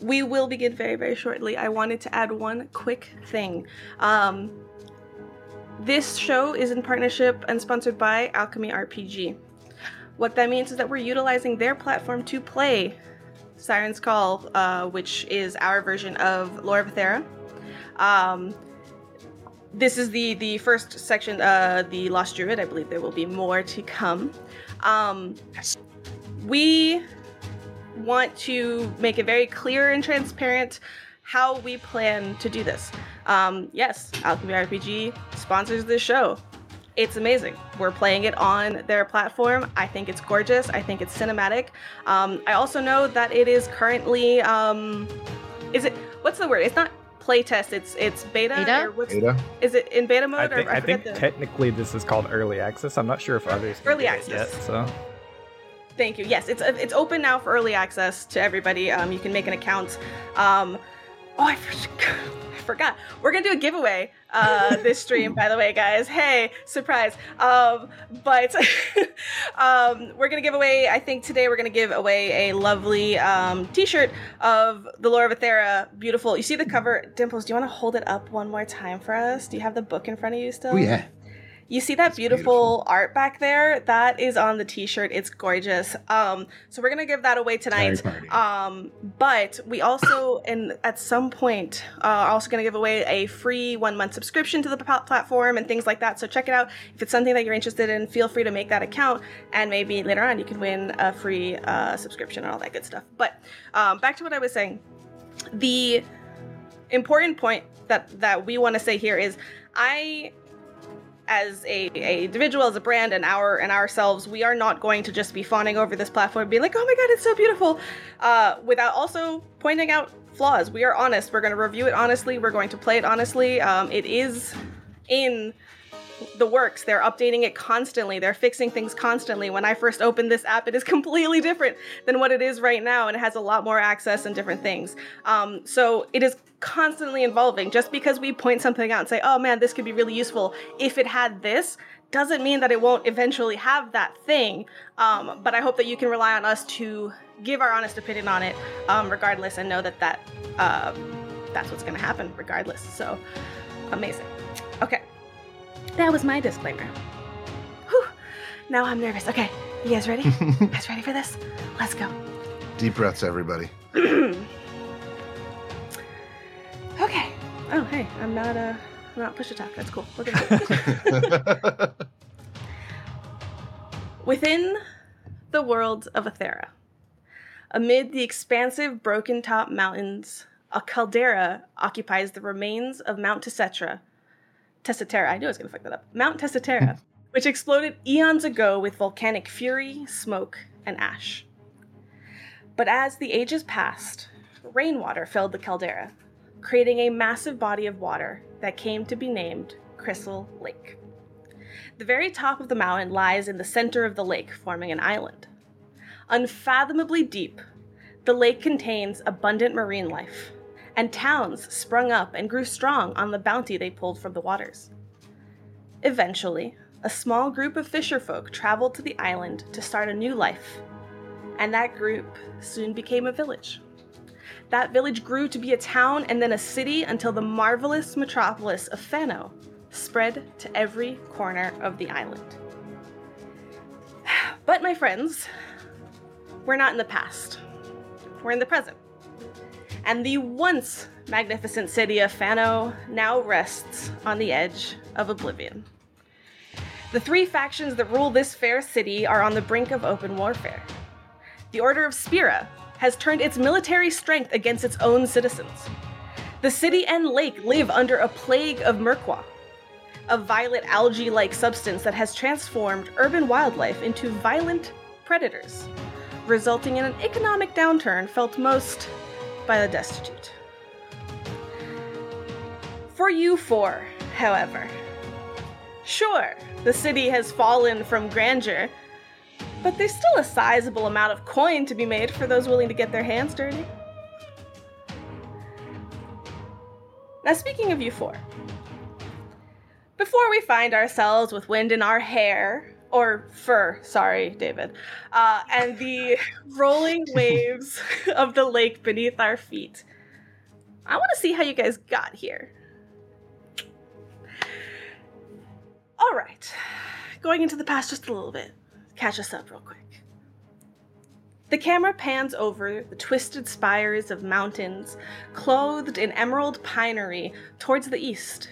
we will begin very, very shortly. I wanted to add one quick thing. Um, this show is in partnership and sponsored by Alchemy RPG. What that means is that we're utilizing their platform to play Siren's Call, uh, which is our version of Lore of Aethera. Um, this is the the first section, uh, the Lost Druid. I believe there will be more to come. Um, we want to make it very clear and transparent how we plan to do this. Um, yes, Alchemy RPG sponsors this show. It's amazing. We're playing it on their platform. I think it's gorgeous. I think it's cinematic. Um, I also know that it is currently, um, is it? What's the word? It's not playtest. It's it's beta. Beta? Or what's, Beta? Is it in beta mode? I think, or I, I think the- technically this is called early access. I'm not sure if others can Early get it access. yet. So Thank you. Yes, it's it's open now for early access to everybody. Um, you can make an account. Um, oh, I forgot. I forgot. We're gonna do a giveaway uh, this stream, by the way, guys. Hey, surprise! Um, but um, we're gonna give away. I think today we're gonna give away a lovely um, T-shirt of the Lore of Aethera. Beautiful. You see the cover, Dimples? Do you want to hold it up one more time for us? Do you have the book in front of you still? Oh yeah. You see that beautiful, beautiful. art back there? That is on the t-shirt. It's gorgeous. Um, so we're gonna give that away tonight. Um, but we also, and at some point, uh, are also gonna give away a free one month subscription to the pl- platform and things like that. So check it out. If it's something that you're interested in, feel free to make that account, and maybe later on you can win a free uh, subscription and all that good stuff. But um, back to what I was saying. The important point that that we want to say here is, I as a, a individual, as a brand, and our and ourselves, we are not going to just be fawning over this platform, being like, "Oh my god, it's so beautiful," uh, without also pointing out flaws. We are honest. We're going to review it honestly. We're going to play it honestly. Um, it is in the works. They're updating it constantly. They're fixing things constantly. When I first opened this app, it is completely different than what it is right now, and it has a lot more access and different things. Um, so it is constantly evolving. Just because we point something out and say, "Oh man, this could be really useful," if it had this, doesn't mean that it won't eventually have that thing. Um, but I hope that you can rely on us to give our honest opinion on it, um, regardless, and know that that um, that's what's going to happen, regardless. So amazing. Okay. That was my disclaimer. Whew. Now I'm nervous. Okay, you guys ready? you guys ready for this? Let's go. Deep breaths, everybody. Okay. Oh, hey, I'm not uh, I'm not push attack. That's cool. Look at. Within the world of Aethera, amid the expansive broken top mountains, a caldera occupies the remains of Mount Tessetra. Tessitera, I knew I was going to fuck that up. Mount Tessitera, which exploded eons ago with volcanic fury, smoke, and ash. But as the ages passed, rainwater filled the caldera, creating a massive body of water that came to be named Crystal Lake. The very top of the mountain lies in the center of the lake, forming an island. Unfathomably deep, the lake contains abundant marine life, and towns sprung up and grew strong on the bounty they pulled from the waters. Eventually, a small group of fisherfolk traveled to the island to start a new life, and that group soon became a village. That village grew to be a town and then a city until the marvelous metropolis of Fano spread to every corner of the island. But, my friends, we're not in the past, we're in the present. And the once magnificent city of Fano now rests on the edge of oblivion. The three factions that rule this fair city are on the brink of open warfare. The Order of Spira has turned its military strength against its own citizens. The city and lake live under a plague of Merqua, a violet algae like substance that has transformed urban wildlife into violent predators, resulting in an economic downturn felt most by the destitute. For you four, however, sure, the city has fallen from grandeur, but there's still a sizable amount of coin to be made for those willing to get their hands dirty. Now, speaking of you four, before we find ourselves with wind in our hair, or fur, sorry, David, uh, and the rolling waves of the lake beneath our feet. I want to see how you guys got here. All right, going into the past just a little bit. Catch us up real quick. The camera pans over the twisted spires of mountains clothed in emerald pinery towards the east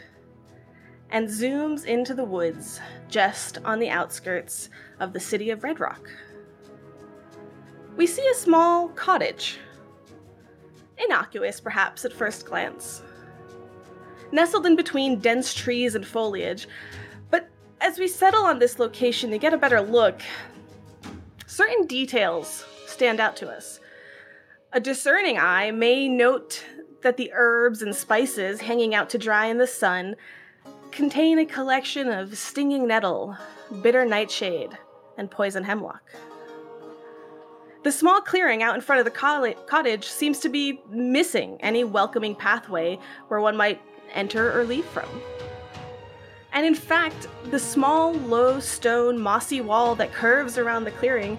and zooms into the woods just on the outskirts of the city of Red Rock. We see a small cottage. Innocuous, perhaps, at first glance. Nestled in between dense trees and foliage, as we settle on this location to get a better look, certain details stand out to us. A discerning eye may note that the herbs and spices hanging out to dry in the sun contain a collection of stinging nettle, bitter nightshade, and poison hemlock. The small clearing out in front of the cottage seems to be missing any welcoming pathway where one might enter or leave from. And in fact, the small, low stone, mossy wall that curves around the clearing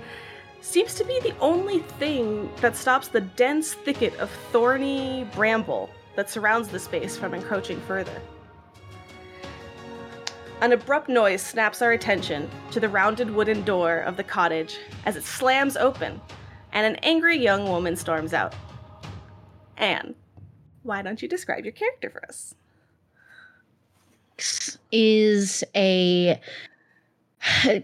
seems to be the only thing that stops the dense thicket of thorny bramble that surrounds the space from encroaching further. An abrupt noise snaps our attention to the rounded wooden door of the cottage as it slams open, and an angry young woman storms out. Anne, why don't you describe your character for us? Is a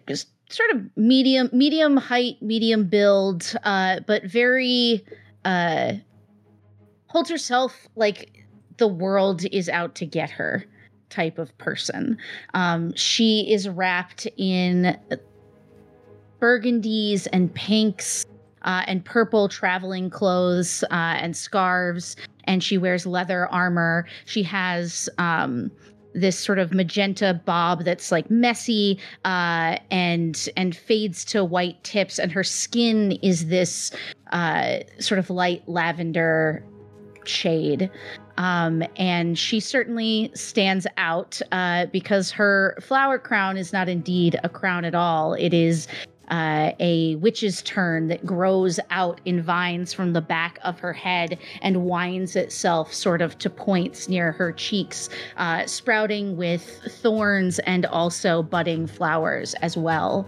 sort of medium medium height, medium build, uh, but very uh, holds herself like the world is out to get her type of person. Um, she is wrapped in burgundies and pinks uh, and purple traveling clothes uh, and scarves, and she wears leather armor. She has um, this sort of magenta bob that's like messy uh, and and fades to white tips, and her skin is this uh, sort of light lavender shade. Um, and she certainly stands out uh, because her flower crown is not indeed a crown at all. It is uh, a witch's turn that grows out in vines from the back of her head and winds itself sort of to points near her cheeks, uh, sprouting with thorns and also budding flowers as well.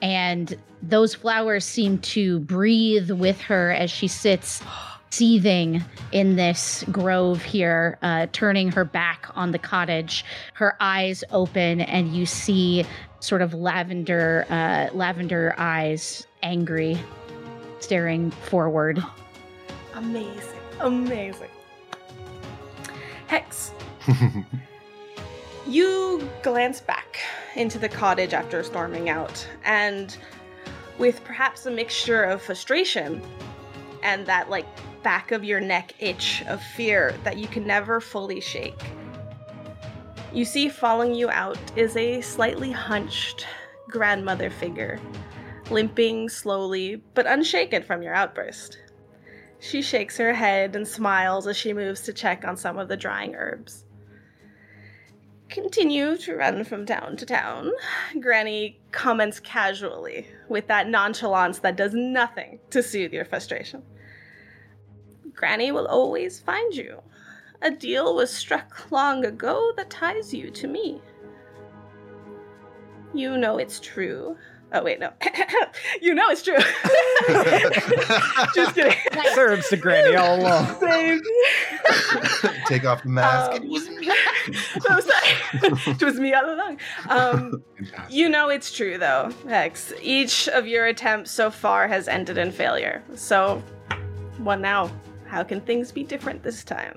And those flowers seem to breathe with her as she sits seething in this grove here, uh, turning her back on the cottage, her eyes open, and you see sort of lavender, uh, lavender eyes, angry, staring forward. Amazing, amazing. Hex. you glance back into the cottage after storming out, and with perhaps a mixture of frustration and that like back of your neck itch of fear that you can never fully shake. You see, following you out is a slightly hunched grandmother figure, limping slowly but unshaken from your outburst. She shakes her head and smiles as she moves to check on some of the drying herbs. Continue to run from town to town, Granny comments casually, with that nonchalance that does nothing to soothe your frustration. Granny will always find you. A deal was struck long ago that ties you to me. You know it's true. Oh wait, no. you know it's true. Just kidding. Serves to Granny all along. Same. Take off the mask. Um, it was me. sorry. it was me all along. Um, you know it's true though, Hex. Each of your attempts so far has ended in failure. So, what now? How can things be different this time?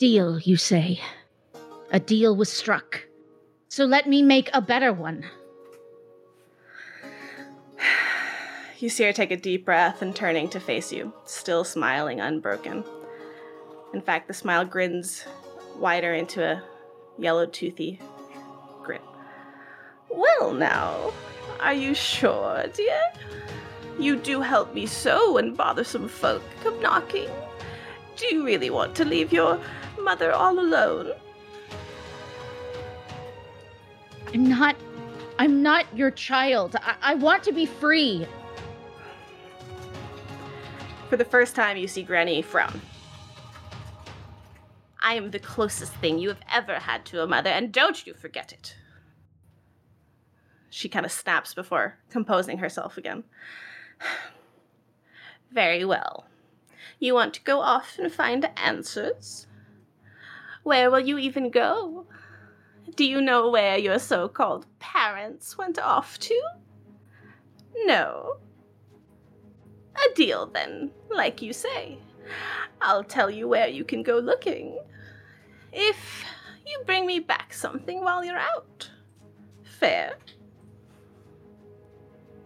Deal, you say. A deal was struck. So let me make a better one. You see her take a deep breath and turning to face you, still smiling unbroken. In fact, the smile grins wider into a yellow toothy grin. Well, now, are you sure, dear? You do help me so when bothersome folk come knocking. Do you really want to leave your mother all alone? I'm not I'm not your child. I, I want to be free. For the first time, you see Granny frown. I am the closest thing you have ever had to a mother, and don't you forget it. She kind of snaps before composing herself again. Very well. You want to go off and find answers? Where will you even go? Do you know where your so called parents went off to? No. A deal, then, like you say. I'll tell you where you can go looking. If you bring me back something while you're out. Fair?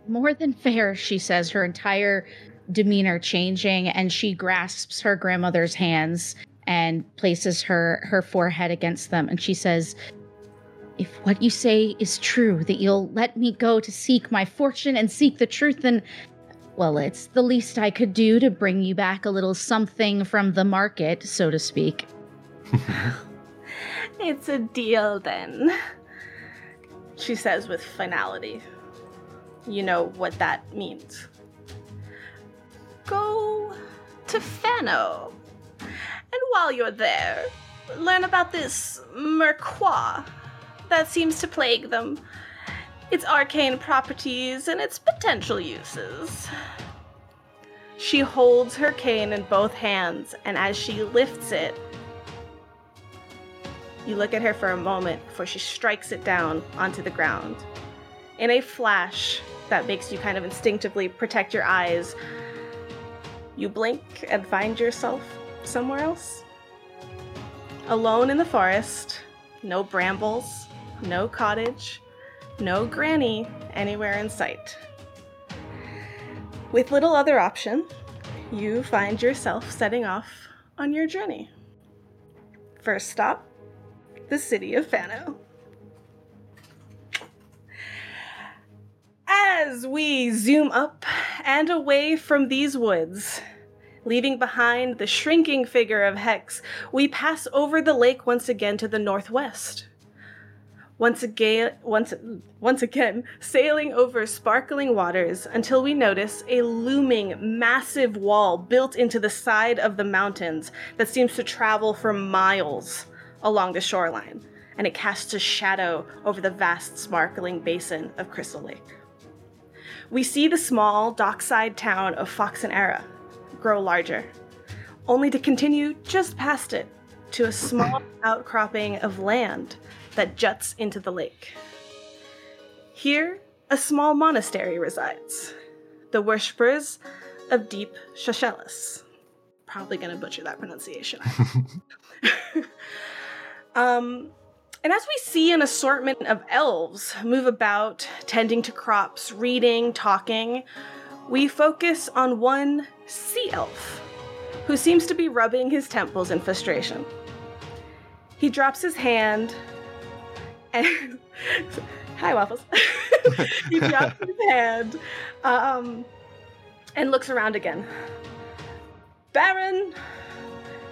More than fair, she says, her entire demeanor changing, and she grasps her grandmother's hands and places her her forehead against them and she says if what you say is true that you'll let me go to seek my fortune and seek the truth then well it's the least i could do to bring you back a little something from the market so to speak It's a deal then. She says with finality. You know what that means. Go to Fano. And while you're there, learn about this Merquois that seems to plague them, its arcane properties, and its potential uses. She holds her cane in both hands, and as she lifts it, you look at her for a moment before she strikes it down onto the ground. In a flash that makes you kind of instinctively protect your eyes, you blink and find yourself somewhere else. Alone in the forest, no brambles, no cottage, no granny anywhere in sight. With little other option, you find yourself setting off on your journey. First stop, the city of Fano. As we zoom up and away from these woods, leaving behind the shrinking figure of Hex, we pass over the lake once again to the northwest. Once again, once, once again, sailing over sparkling waters until we notice a looming, massive wall built into the side of the mountains that seems to travel for miles along the shoreline, and it casts a shadow over the vast, sparkling basin of Crystal Lake. We see the small dockside town of Fox and Era grow larger, only to continue just past it to a small outcropping of land that juts into the lake. Here, a small monastery resides, the worshippers of Deep Shashelis. Probably gonna butcher that pronunciation. um, and as we see an assortment of elves move about, tending to crops, reading, talking, we focus on one sea elf who seems to be rubbing his temples in frustration. He drops his hand and. Hi, Waffles. he drops his hand um, and looks around again. Baron,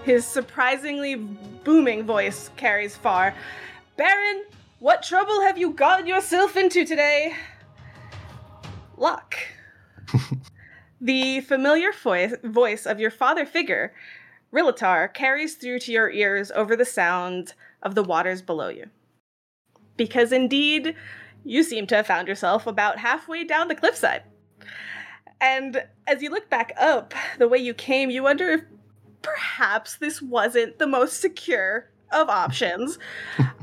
his surprisingly booming voice carries far. Baron, what trouble have you gotten yourself into today? Locke. The familiar voice, voice of your father figure, Rilatar, carries through to your ears over the sound of the waters below you. Because indeed, you seem to have found yourself about halfway down the cliffside. And as you look back up, the way you came, you wonder if perhaps this wasn't the most secure of options.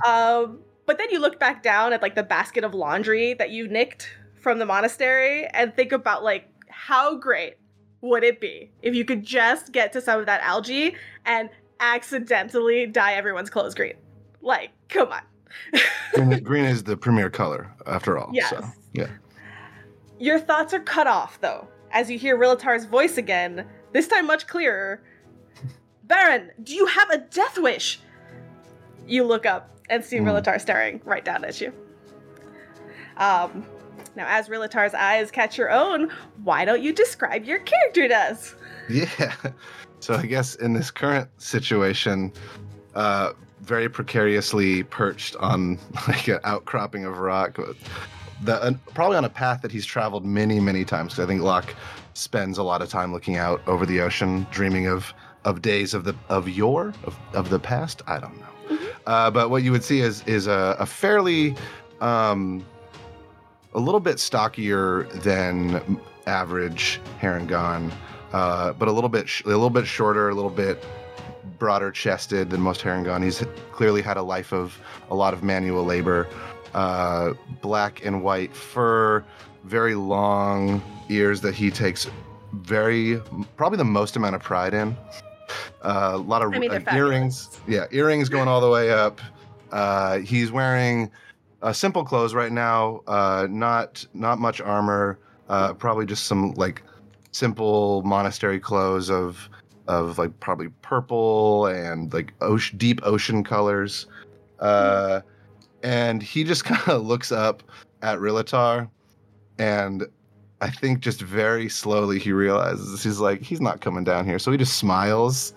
um, but then you look back down at like the basket of laundry that you nicked from the monastery and think about like how great would it be if you could just get to some of that algae and accidentally dye everyone's clothes green? Like, come on. green, green is the premier color, after all. Yes. So, yeah. Your thoughts are cut off, though, as you hear Rilatar's voice again, this time much clearer. Baron, do you have a death wish? You look up and see Hmm. Rilatar staring right down at you. Um, now, as Rilatar's eyes catch your own, why don't you describe your character to us? Yeah. So I guess in this current situation, uh, very precariously perched on like an outcropping of rock, the uh, probably on a path that he's traveled many many times. 'cause I think Locke spends a lot of time looking out over the ocean, dreaming of of days of the of yore of, of the past. I don't know, uh, but what you would see is is a, a fairly um, a little bit stockier than average Harengon, uh, but a little bit sh- a little bit shorter, a little bit broader chested than most Harengon. He's clearly had a life of a lot of manual labor. Uh, black and white fur, very long ears that he takes very probably the most amount of pride in. Uh, a lot of I mean, uh, earrings, yeah, earrings going all the way up. Uh, he's wearing uh, simple clothes right now, uh, not not much armor, uh, probably just some like simple monastery clothes of of like probably purple and like ocean, deep ocean colors. Uh, and he just kind of looks up at Rilatar, and I think just very slowly he realizes he's like he's not coming down here, so he just smiles.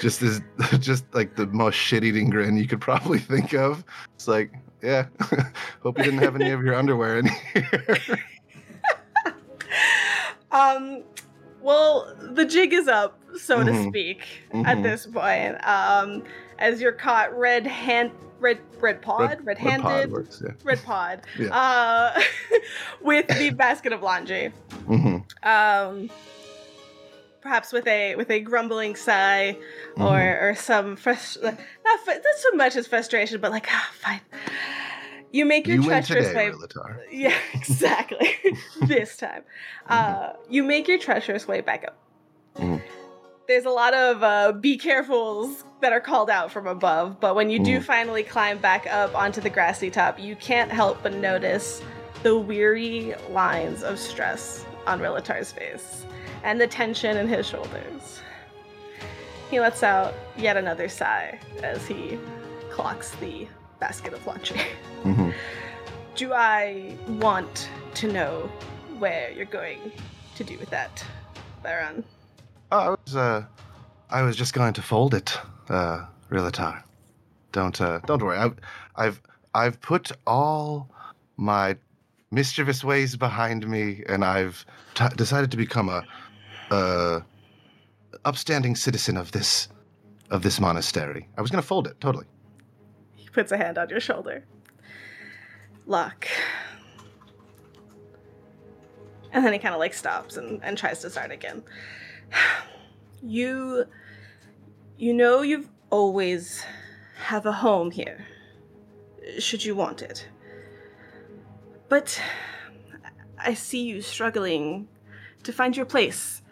Just as, just like the most shit-eating grin you could probably think of. It's like, yeah, hope you didn't have any of your underwear in here. Um, well, the jig is up, so to Mhm. speak, at Mhm. this point. Um, as you're caught red hand, red red pod, red, Red handed, pod works, yeah. red pod, Yeah. uh, with the basket of laundry. Mm-hmm. Um, perhaps with a with a grumbling sigh, Mm-hmm. or or some frust- not fr- not so much as frustration, but like ah, fine. You make your You treacherous today, way Rilatar. yeah, exactly. this time. Uh, you make your treacherous way back up. Mhm. There's a lot of uh, be carefuls that are called out from above, but when you do Mhm. finally climb back up onto the grassy top, you can't help but notice the weary lines of stress on Rilatar's face and the tension in his shoulders. He lets out yet another sigh as he clocks the basket of laundry. hmm Do I want to know where you're going to do with that, Baron? Oh, I was uh, I was just going to fold it, uh, Rilatar. Don't uh, don't worry. I've I've I've put all my mischievous ways behind me, and I've t- decided to become a, a upstanding citizen of this of this monastery. I was going to fold it totally. He puts a hand on your shoulder. Locke. And then he kind of like stops and, and tries to start again. You. You know you've always have a home here, should you want it. But I see you struggling to find your place.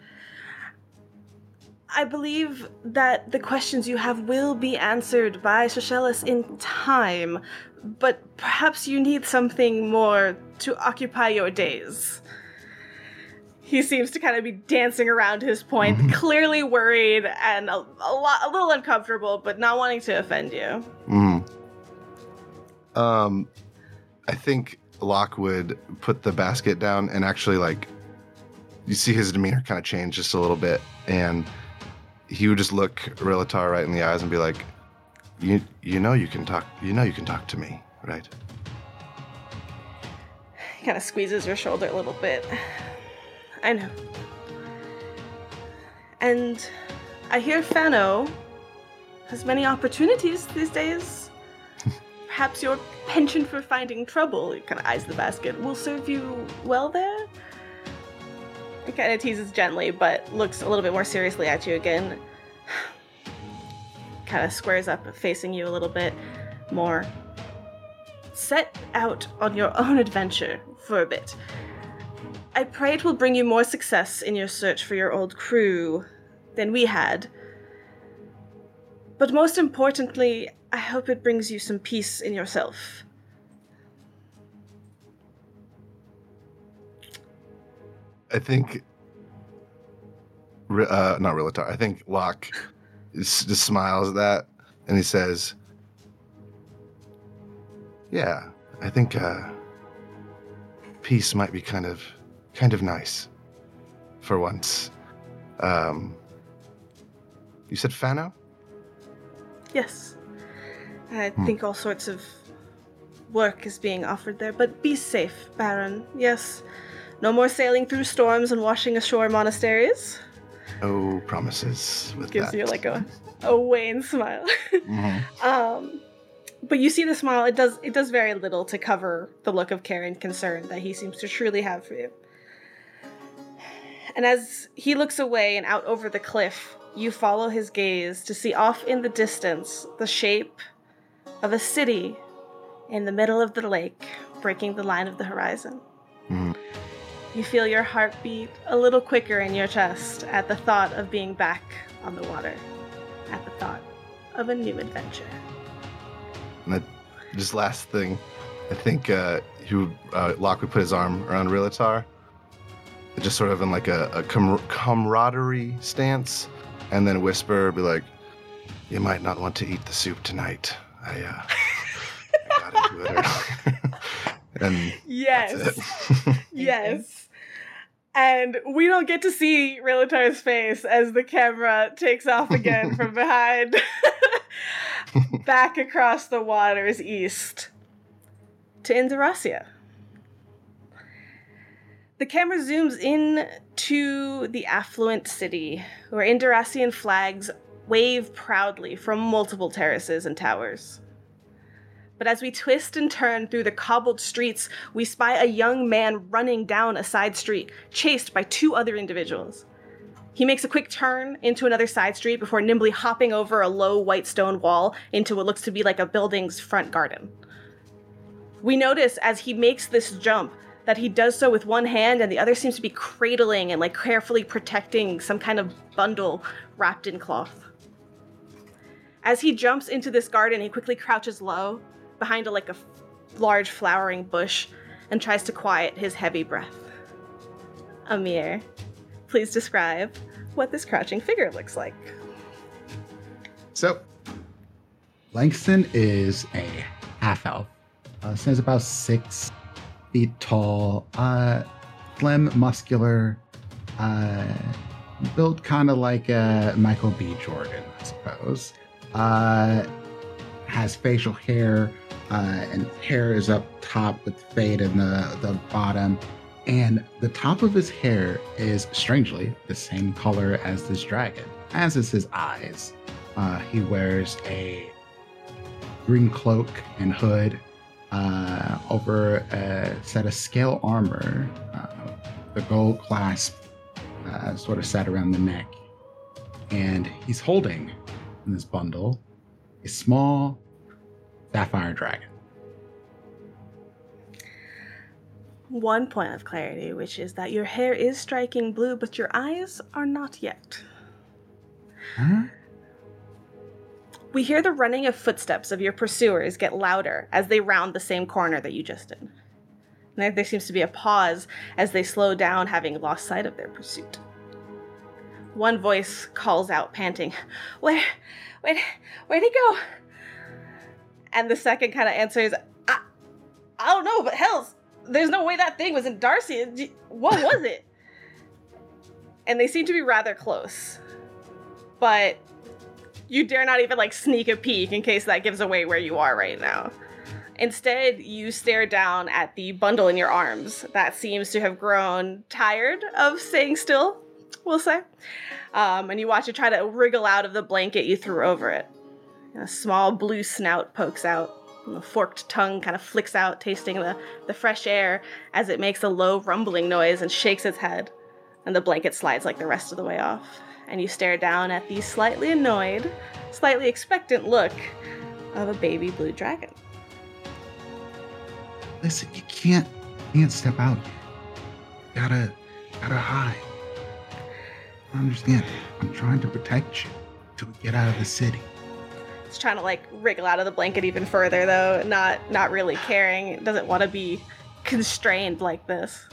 I believe that the questions you have will be answered by Shoshelis in time, but perhaps you need something more to occupy your days. He seems to kind of be dancing around his point, clearly worried and a, a lot, a little uncomfortable, but not wanting to offend you. Mm. Um, I think Locke would put the basket down and actually like you see his demeanor kind of change just a little bit, and he would just look Rilatar right in the eyes and be like, "You you know you can talk you know you can talk to me, right?" He kind of squeezes your shoulder a little bit. I know. And I hear Fano has many opportunities these days. Perhaps your penchant for finding trouble, kind of eyes the basket, will serve you well there? Kind of teases gently, but looks a little bit more seriously at you again. kind of squares up, facing you a little bit more. Set out on your own adventure for a bit. I pray it will bring you more success in your search for your old crew than we had. But most importantly, I hope it brings you some peace in yourself. I think, uh, not Rilatar. I think Locke just smiles at that and he says, "Yeah, I think uh, peace might be kind of, kind of nice, for once." Um, you said Fano? Yes. I Hmm. think all sorts of work is being offered there, but be safe, Baron. Yes. No more sailing through storms and washing ashore monasteries. No promises with Gives that. you like a, a wan smile. Mhm. um, but you see the smile. It does it does very little to cover the look of care and concern that he seems to truly have for you. And as he looks away and out over the cliff, you follow his gaze to see off in the distance the shape of a city in the middle of the lake, breaking the line of the horizon. Mhm. You feel your heartbeat a little quicker in your chest at the thought of being back on the water, at the thought of a new adventure. And that, just last thing, I think uh, he would, uh, Locke would put his arm around Rilatar, just sort of in like a, a com- camaraderie stance, and then whisper, be like, "You might not want to eat the soup tonight. I, uh, I got into it earlier." and Yes. yes. And we don't get to see Rilatar's face as the camera takes off again from behind, back across the waters east to Indiracia. The camera zooms in to the affluent city, where Indiracian flags wave proudly from multiple terraces and towers. But as we twist and turn through the cobbled streets, we spy a young man running down a side street, chased by two other individuals. He makes a quick turn into another side street before nimbly hopping over a low white stone wall into what looks to be like a building's front garden. We notice as he makes this jump that he does so with one hand and the other seems to be cradling and like carefully protecting some kind of bundle wrapped in cloth. As he jumps into this garden, he quickly crouches low behind a like a large flowering bush and tries to quiet his heavy breath. Amir, please describe what this crouching figure looks like. So, Langston is a half elf. Uh, stands about six feet tall, uh, slim, muscular, uh, built kind of like uh, Michael B. Jordan, I suppose. Uh, has facial hair, uh, and hair is up top with fade in the, the bottom. And the top of his hair is strangely the same color as this dragon, as is his eyes. Uh, he wears a green cloak and hood uh, over a set of scale armor, uh, the gold clasp uh, sort of set around the neck. And he's holding in this bundle a small sapphire dragon. One point of clarity, which is that your hair is striking blue, but your eyes are not yet. Huh? We hear the running of footsteps of your pursuers get louder as they round the same corner that you just did. There- there seems to be a pause as they slow down, having lost sight of their pursuit. One voice calls out, panting, Where, where, where'd he go? And the second kind of answers, I, I don't know, but hells, there's no way that thing was in Darcy. What was it? and they seem to be rather close. But you dare not even like sneak a peek in case that gives away where you are right now. Instead, you stare down at the bundle in your arms that seems to have grown tired of staying still, we'll say. Um, and you watch it try to wriggle out of the blanket you threw over it. A small blue snout pokes out. and The forked tongue kind of flicks out, tasting the, the fresh air as it makes a low rumbling noise and shakes its head. And the blanket slides like the rest of the way off. And you stare down at the slightly annoyed, slightly expectant look of a baby blue dragon. Listen, you can't can't step out. You gotta gotta hide. I understand. I'm trying to protect you till we get out of the city. It's trying to like wriggle out of the blanket even further though, not not really caring. It doesn't want to be constrained like this.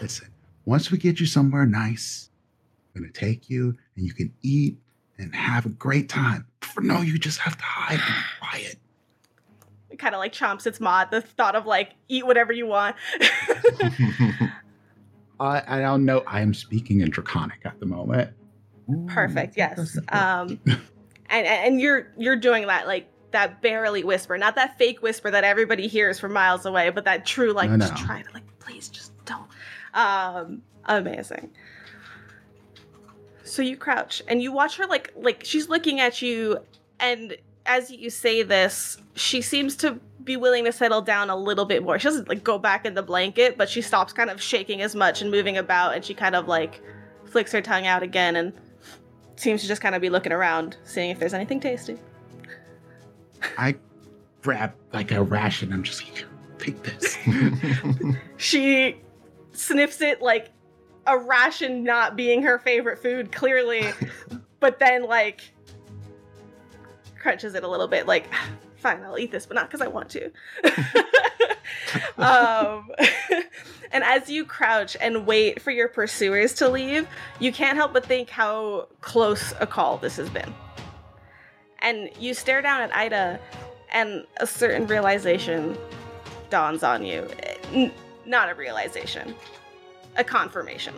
Listen, once we get you somewhere nice, I'm gonna take you and you can eat and have a great time. For no, you just have to hide and be quiet. It kind of like chomps its maw at the thought of like eat whatever you want. I, I don't know. I am speaking in Draconic at the moment. Perfect. Yes. Um, and and you're you're doing that like that barely whisper, not that fake whisper that everybody hears from miles away, but that true like No, no. just try to like please just don't. Um, amazing. So you crouch and you watch her like like she's looking at you and as you say this, she seems to be willing to settle down a little bit more. She doesn't like go back in the blanket, but she stops kind of shaking as much and moving about and she kind of like flicks her tongue out again and seems to just kind of be looking around, seeing if there's anything tasty. I grab like a ration. I'm just like, take this. She sniffs it like a ration not being her favorite food, clearly, but then like crunches it a little bit, like, fine, I'll eat this, but not because I want to. um, and as you crouch and wait for your pursuers to leave, you can't help but think how close a call this has been. And you stare down at Ida, and a certain realization dawns on you. N- not a realization, a confirmation.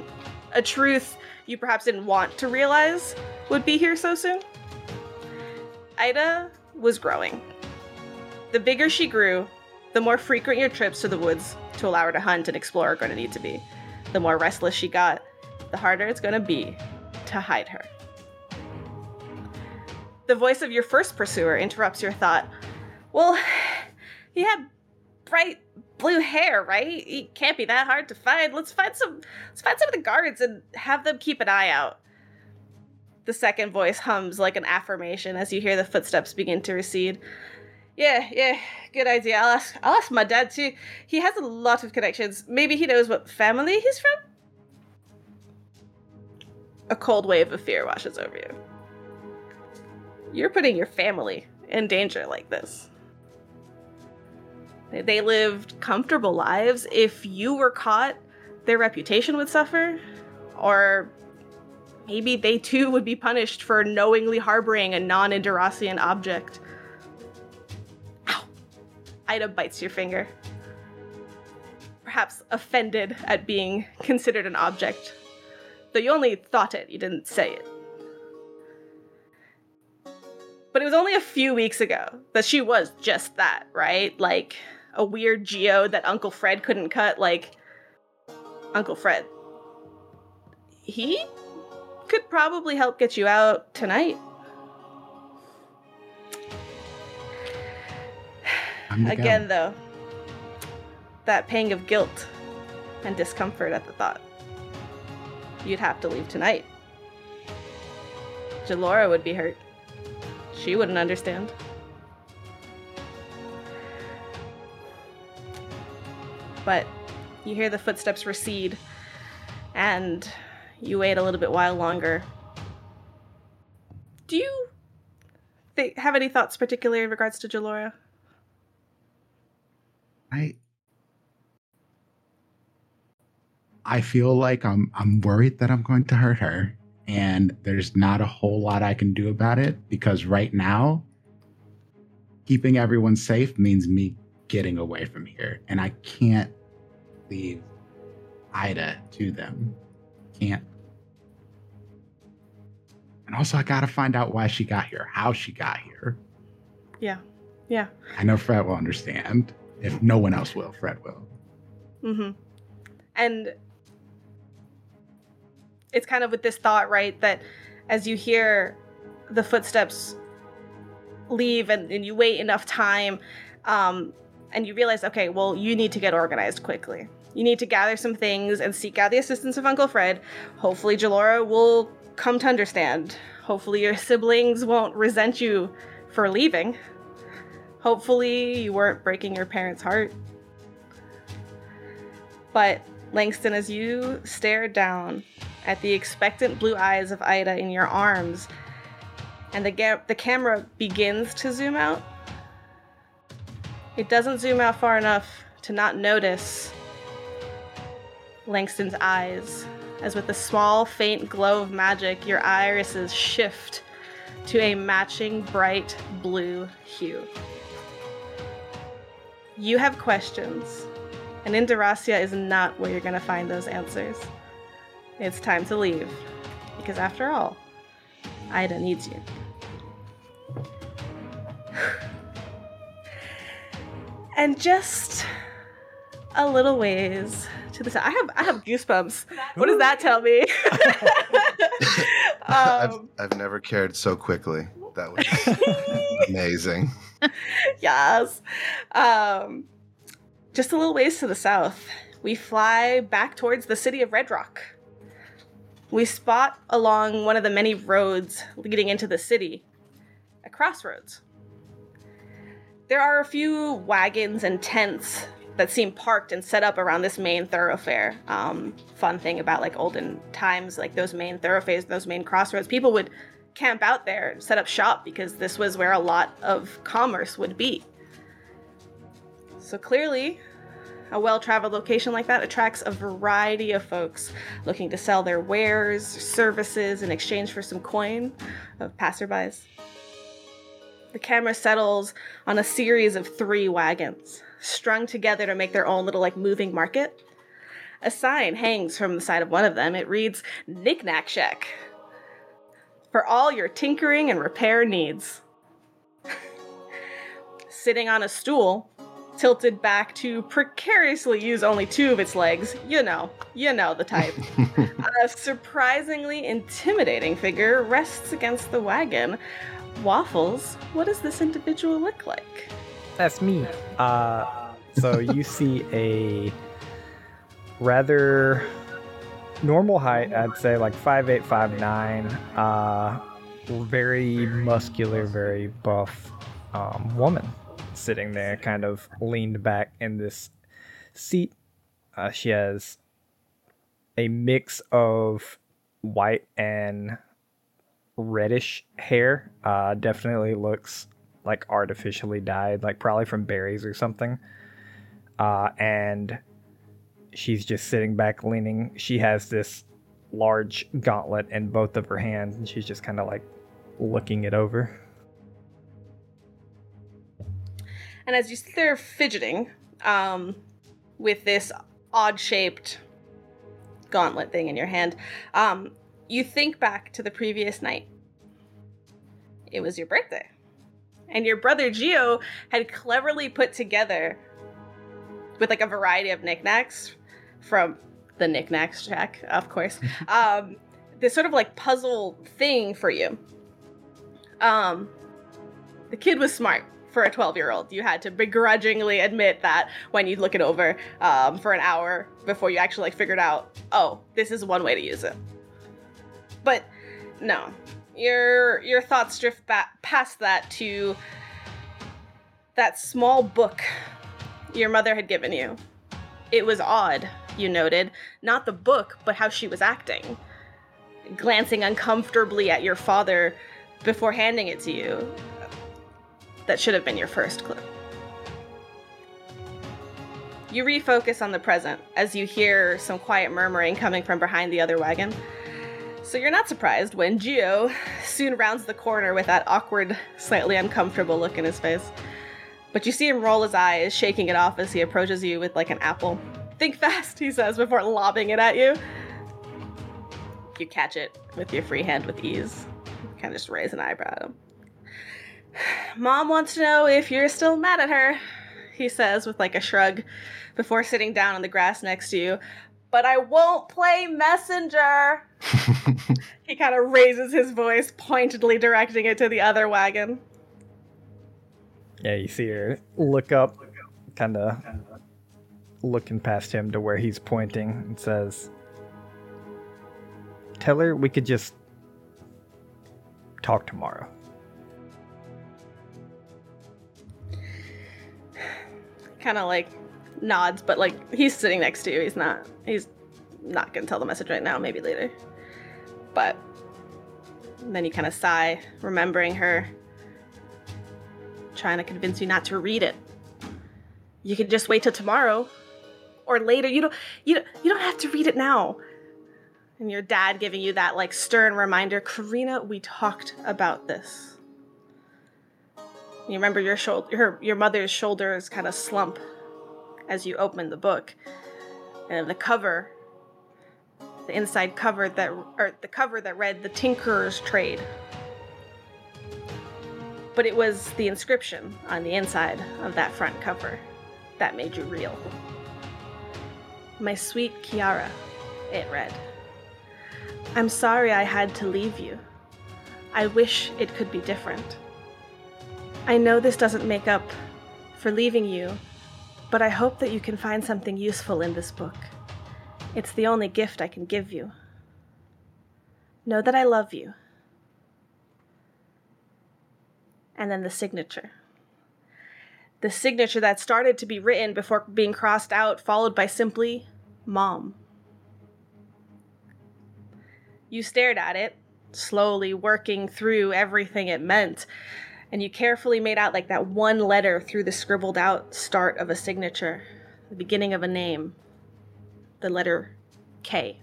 A truth you perhaps didn't want to realize would be here so soon. Ida was growing. The bigger she grew, the more frequent your trips to the woods to allow her to hunt and explore are going to need to be. The more restless she got, the harder it's going to be to hide her. The voice of your first pursuer interrupts your thought. Well, he had bright blue hair, right? He can't be that hard to find. Let's find some let's find some of the guards and have them keep an eye out. The second voice hums like an affirmation as you hear the footsteps begin to recede. Yeah, yeah, good idea. I'll ask I'll ask my dad too. He has a lot of connections. Maybe he knows what family he's from? A cold wave of fear washes over you. You're putting your family in danger like this. They- lived comfortable lives. If you were caught, their reputation would suffer. Or maybe they too would be punished for knowingly harboring a non Indorasian object. Ow! Ida bites your finger. Perhaps offended at being considered an object. Though you only thought it, you didn't say it. But it was only a few weeks ago that she was just that, right? Like a weird geo that Uncle Fred couldn't cut. Like, Uncle Fred. He could probably help get you out tonight. Again, guy. though, that pang of guilt and discomfort at the thought. You'd have to leave tonight. Jalora would be hurt. She wouldn't understand. But you hear the footsteps recede, and you wait a little bit while longer. Do you th- have any thoughts, particularly in regards to Jalora? I I feel like I'm I'm worried that I'm going to hurt her and there's not a whole lot I can do about it because right now keeping everyone safe means me getting away from here and I can't leave Ida to them. Can't. And also I got to find out why she got here, how she got here. Yeah. Yeah. I know Fred will understand. If no one else will, Fred will. Mm-hmm. And it's kind of with this thought, right, that as you hear the footsteps leave and, and you wait enough time, um, and you realize, okay, well, you need to get organized quickly. You need to gather some things and seek out the assistance of Uncle Fred. Hopefully, Jalora will come to understand. Hopefully, your siblings won't resent you for leaving. Hopefully, you weren't breaking your parents' heart. But Langston, as you stare down at the expectant blue eyes of Ida in your arms, and the ga- the camera begins to zoom out, it doesn't zoom out far enough to not notice Langston's eyes, as with a small, faint glow of magic, your irises shift to a matching bright blue hue. You have questions, and Indiracia is not where you're going to find those answers. It's time to leave, because after all, Ida needs you. And just a little ways to the side. I have I have goosebumps. What does that tell me? I've, um, I've never cared so quickly. That was amazing. yes. Um, just a little ways to the south, we fly back towards the city of Red Rock. We spot along one of the many roads leading into the city a crossroads. There are a few wagons and tents that seem parked and set up around this main thoroughfare. Um, fun thing about like olden times, like those main thoroughfares, those main crossroads, people would camp out there and set up shop because this was where a lot of commerce would be. So clearly, a well traveled location like that attracts a variety of folks looking to sell their wares, services in exchange for some coin of passerbys. The camera settles on a series of three wagons, strung together to make their own little like moving market. A sign hangs from the side of one of them. It reads Knickknack Shack for all your tinkering and repair needs. Sitting on a stool, tilted back to precariously use only two of its legs, you know, you know the type. a surprisingly intimidating figure rests against the wagon. Waffles, what does this individual look like? That's me. Uh, so you see a rather normal height, I'd say like five eight, five nine. Uh, very muscular, very buff um, woman sitting there, kind of leaned back in this seat. Uh, she has a mix of white and reddish hair. Uh, definitely looks like artificially died, like probably from berries or something. Uh, and she's just sitting back leaning. She has this large gauntlet in both of her hands, and she's just kind of like looking it over. And as you sit there fidgeting um, with this odd shaped gauntlet thing in your hand, um, you think back to the previous night. It was your birthday. And your brother Geo had cleverly put together with like a variety of knickknacks from the knickknacks shack, of course. um, this sort of like puzzle thing for you. Um, the kid was smart for a 12 year old. You had to begrudgingly admit that when you look it over um, for an hour before you actually like figured out, oh, this is one way to use it. But no, your your thoughts drift back past that to that small book your mother had given you. It was odd, you noted, not the book, but how she was acting. Glancing uncomfortably at your father before handing it to you. That should have been your first clue. You refocus on the present as you hear some quiet murmuring coming from behind the other wagon. So you're not surprised when Geo soon rounds the corner with that awkward, slightly uncomfortable look in his face. But you see him roll his eyes, shaking it off as he approaches you with like an apple. Think fast, he says before lobbing it at you. You catch it with your free hand with ease. Kind of just raise an eyebrow at him. Mom wants to know if you're still mad at her, he says with like a shrug before sitting down on the grass next to you. But I won't play messenger. he kind of raises his voice, pointedly directing it to the other wagon. Yeah, you see her look up, kind of looking past him to where he's pointing and says, Tell her we could just talk tomorrow. Kind of like nods, but like he's sitting next to you. He's not. He's not gonna tell the message right now. Maybe later. But then you kind of sigh, remembering her trying to convince you not to read it. You could just wait till tomorrow or later. You don't you don't, you don't have to read it now. And your dad giving you that like stern reminder, Karina, we talked about this. You remember your shoulder her your mother's shoulders kind of slump as you open the book. And the cover the inside cover that or the cover that read the Tinkerer's Trade but it was the inscription on the inside of that front cover that made you reel. My sweet Kiara, it read. I'm sorry I had to leave you. I wish it could be different. I know this doesn't make up for leaving you, but I hope that you can find something useful in this book. It's the only gift I can give you. Know that I love you. And then the signature. The signature that started to be written before being crossed out, followed by simply Mom. You stared at it, slowly working through everything it meant, and you carefully made out like that one letter through the scribbled out start of a signature, the beginning of a name, the letter K.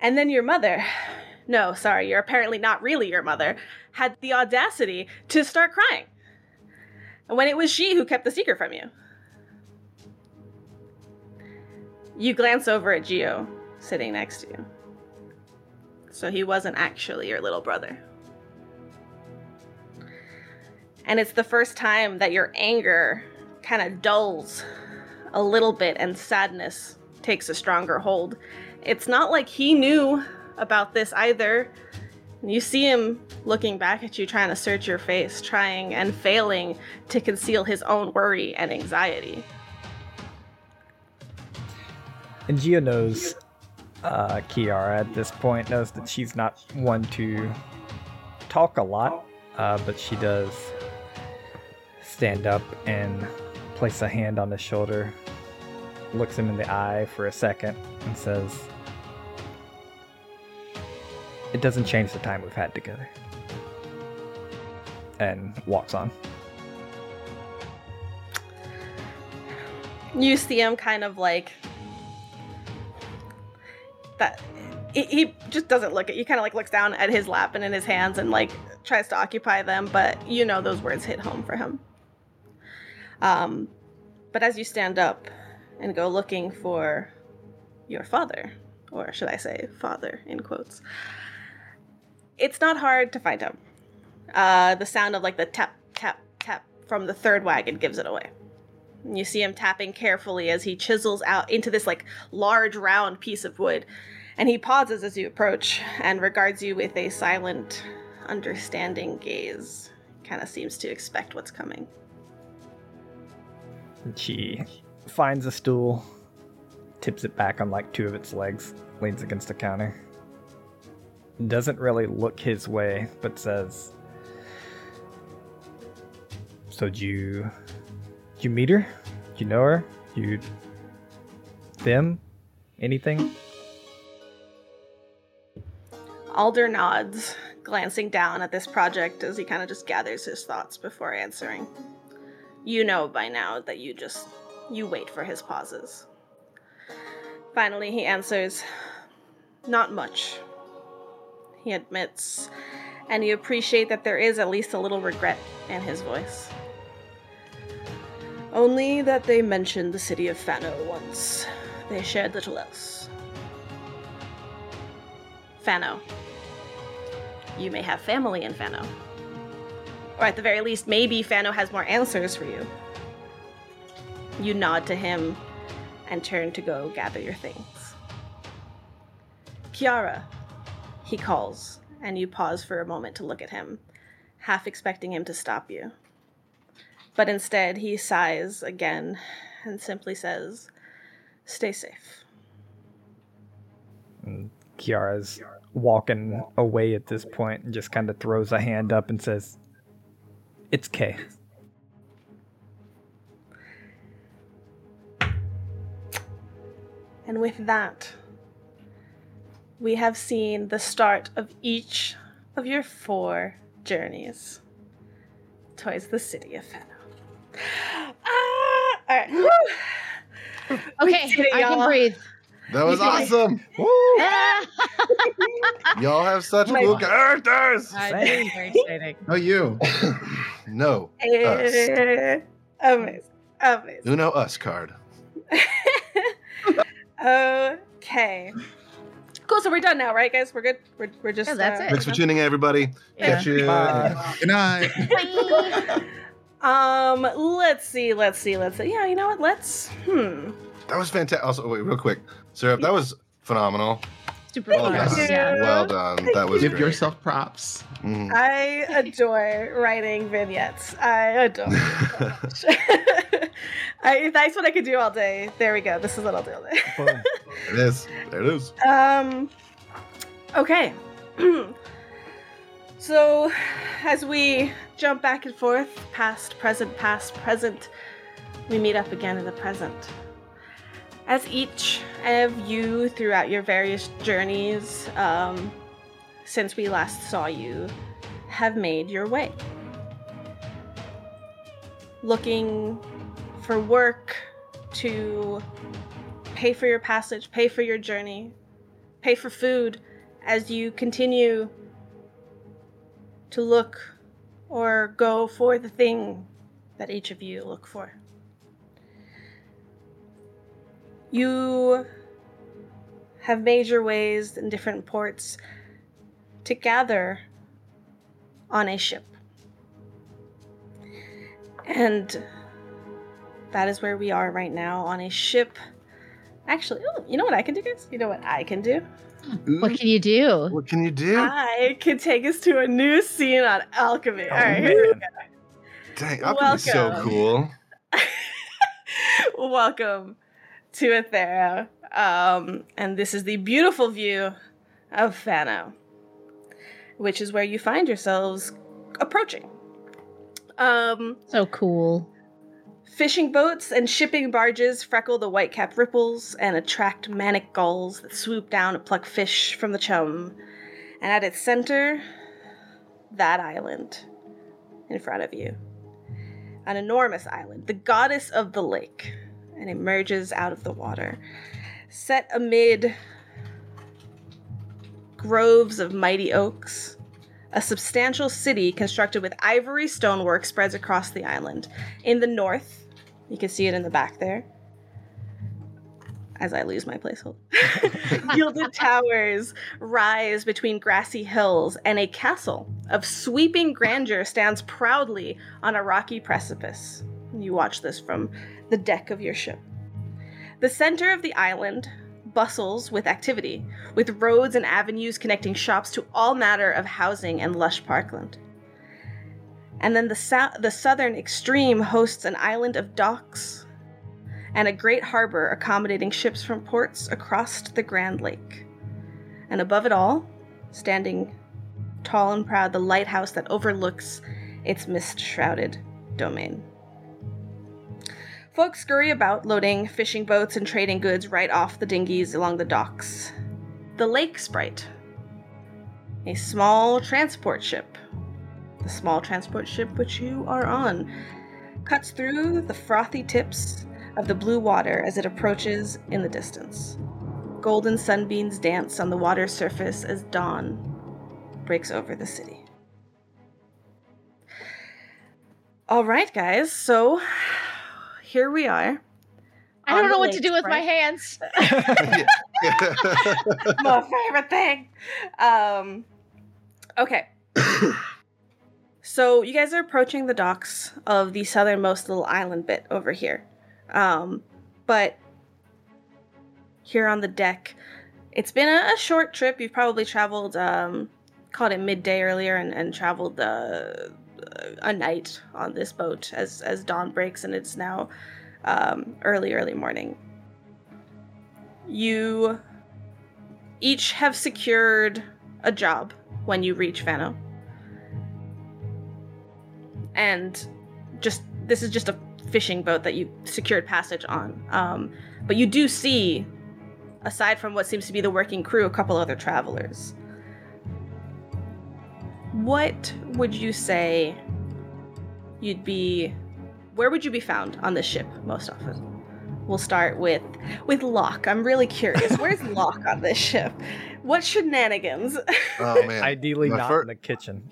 And then your mother, no, sorry, you're apparently not really your mother, had the audacity to start crying. And when it was she who kept the secret from you. You glance over at Geo, sitting next to you. So he wasn't actually your little brother. And it's the first time that your anger kind of dulls a little bit and sadness takes a stronger hold. It's not like he knew about this either. You see him looking back at you, trying to search your face, trying and failing to conceal his own worry and anxiety. And Geo knows uh, Kiara at this point, knows that she's not one to talk a lot, uh, but she does stand up and place a hand on his shoulder, looks him in the eye for a second, and says, It doesn't change the time we've had together. And walks on. You see him kind of like that he, just doesn't look at you kind of like looks down at his lap and in his hands and like tries to occupy them but you know those words hit home for him um but as you stand up and go looking for your father or should i say father in quotes it's not hard to find him uh the sound of like the tap tap tap from the third wagon gives it away and you see him tapping carefully as he chisels out into this like large round piece of wood. And he pauses as you approach and regards you with a silent, understanding gaze. Kind of seems to expect what's coming. And she finds a stool, tips it back on like two of its legs, leans against the counter. Doesn't really look his way, but says, So do you did you meet her? Do you know her? Do You them? Anything? Alder nods, glancing down at this project as he kind of just gathers his thoughts before answering. You know by now that you just you wait for his pauses. Finally, he answers, "Not much." He admits, and you appreciate that there is at least a little regret in his voice. Only that they mentioned the city of Fano once. They shared little else. Fano. You may have family in Fano. Or at the very least, maybe Fano has more answers for you. You nod to him and turn to go gather your things. Kiara, he calls, and you pause for a moment to look at him, half expecting him to stop you. But instead, he sighs again and simply says, Stay safe. And Kiara's walking away at this point and just kind of throws a hand up and says, It's K. And with that, we have seen the start of each of your four journeys towards the city of Fano. Ah! All right. Woo! Okay, it, I can breathe. That was We did it. awesome. Woo! Y'all have such cool characters. I know, it's very exciting. Oh, you. no, Eh, Amazing. Amazing. Uno us card. okay. Cool, so we're done now, right, guys? We're good? We're, we're just. Yeah, that's uh, it. Thanks for tuning in, everybody. Yeah. Catch you. Bye. Good night. Bye. Um, let's see, let's see, let's see. Yeah, you know what? Let's. Hmm. That was fantastic. Also, wait, real quick, Syrup, that was phenomenal. Super Well fun. done. Yeah. Well done. That was Give great. yourself props. Mhm. I adore writing vignettes. I adore. so. I, that's what I could do all day. There we go. This is what I'll do all day. Boom. It is. There it is. Um. Okay. so, as we jump back and forth, past, present, past, present, we meet up again in the present. As each of you, throughout your various journeys, um, since we last saw you, have made your way. Looking for work to pay for your passage, pay for your journey, pay for food as you continue to look or go for the thing that each of you look for. You have made your ways in different ports to gather on a ship. And that is where we are right now on a ship. Actually, oh, you know what I can do, guys? You know what I can do? What can you do? What can you do? I can take us to a new scene on Alchemy. All right, Oh, here we man. go. Dang, that would so cool. Welcome to Athera. Um, and this is the beautiful view of Fano, which is where you find yourselves approaching. Um, So cool. Fishing boats and shipping barges freckle the white-capped ripples and attract manic gulls that swoop down to pluck fish from the chum. And at its center, that island in front of you. An enormous island, the goddess of the lake, and emerges out of the water, set amid groves of mighty oaks. A substantial city constructed with ivory stonework spreads across the island. In the north, you can see it in the back there. As I lose my placeholder. Gilded towers rise between grassy hills, and a castle of sweeping grandeur stands proudly on a rocky precipice. You watch this from the deck of your ship. The center of the island bustles with activity, with roads and avenues connecting shops to all manner of housing and lush parkland. And then the, sou- the southern extreme hosts an island of docks and a great harbor accommodating ships from ports across the Grand Lake. And above it all, standing tall and proud, the lighthouse that overlooks its mist shrouded domain. Folks scurry about, loading fishing boats and trading goods right off the dinghies along the docks. The Lake Sprite, a small transport ship, the small transport ship which you are on, cuts through the frothy tips of the blue water as it approaches in the distance. Golden sunbeams dance on the water's surface as dawn breaks over the city. All right, guys, so here we are. I don't know the what to do with my hands. my favorite thing. Um, okay. so you guys are approaching the docks of the southernmost little island bit over here. Um, but here on the deck, it's been a, a short trip. You've probably traveled, um, called it midday earlier, and, and traveled uh, a night on this boat as as dawn breaks, and it's now um, early, early morning. You each have secured a job when you reach Fano. And just this is just a fishing boat that you secured passage on. Um, but you do see, aside from what seems to be the working crew, a couple other travelers. What would you say you'd be where would you be found on this ship most often? We'll start with with Locke. I'm really curious. Where's Locke on this ship? What shenanigans? oh man. Ideally, My not fir- in the kitchen.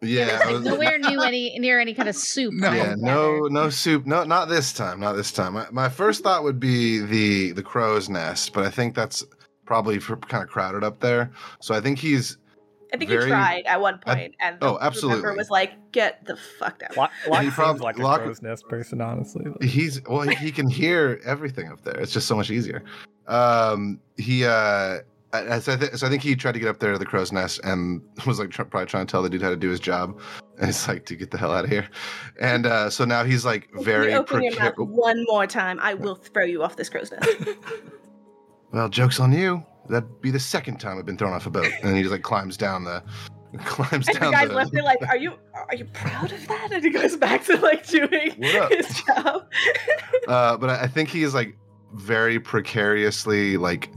yeah. I was- Nowhere near any near any kind of soup. No. I yeah, gather. no, no soup. No, not this time. Not this time. My, my first thought would be the the crow's nest, but I think that's probably kind of crowded up there. So I think he's I think very- he tried at one point, and the oh, group member absolutely. was like, "Get the fuck out!" Locke, Locke he seems prob- like a crow's nest person, honestly. Like, He's well, he, he can hear everything up there. It's just so much easier. Um, he uh, I, so, I th- so I think he tried to get up there to the crow's nest and was like tr- probably trying to tell the dude how to do his job. And it's like, to get the hell out of here. And uh, so now he's like If you very open your mouth one more time, I will throw you off this crow's nest. Well, joke's on you. That'd be the second time I've been thrown off a boat. And he just like climbs down the climbs down. and the guys the left there like, "Are you are you proud of that?" And he goes back to like doing his job. uh, but I I think he is like very precariously like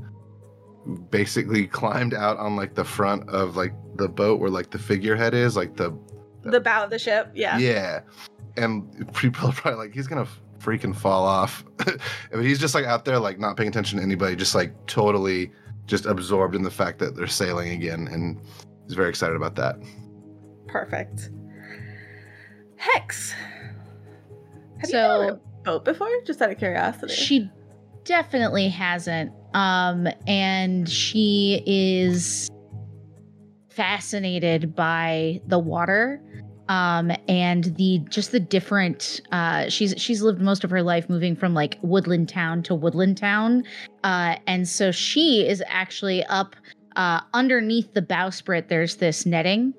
basically climbed out on like the front of like the boat where like the figurehead is like the the bow of the ship. Yeah. yeah, and people are probably like he's gonna freaking fall off but he's just like out there like not paying attention to anybody just like totally just absorbed in the fact that they're sailing again and he's very excited about that Perfect. Hex. Have So- you been on a boat before? Just out of curiosity. She definitely hasn't. Um, and she is fascinated by the water. Um, and the just the different uh she's she's lived most of her life moving from like woodland town to woodland town. Uh and so she is actually up uh underneath the bowsprit there's this netting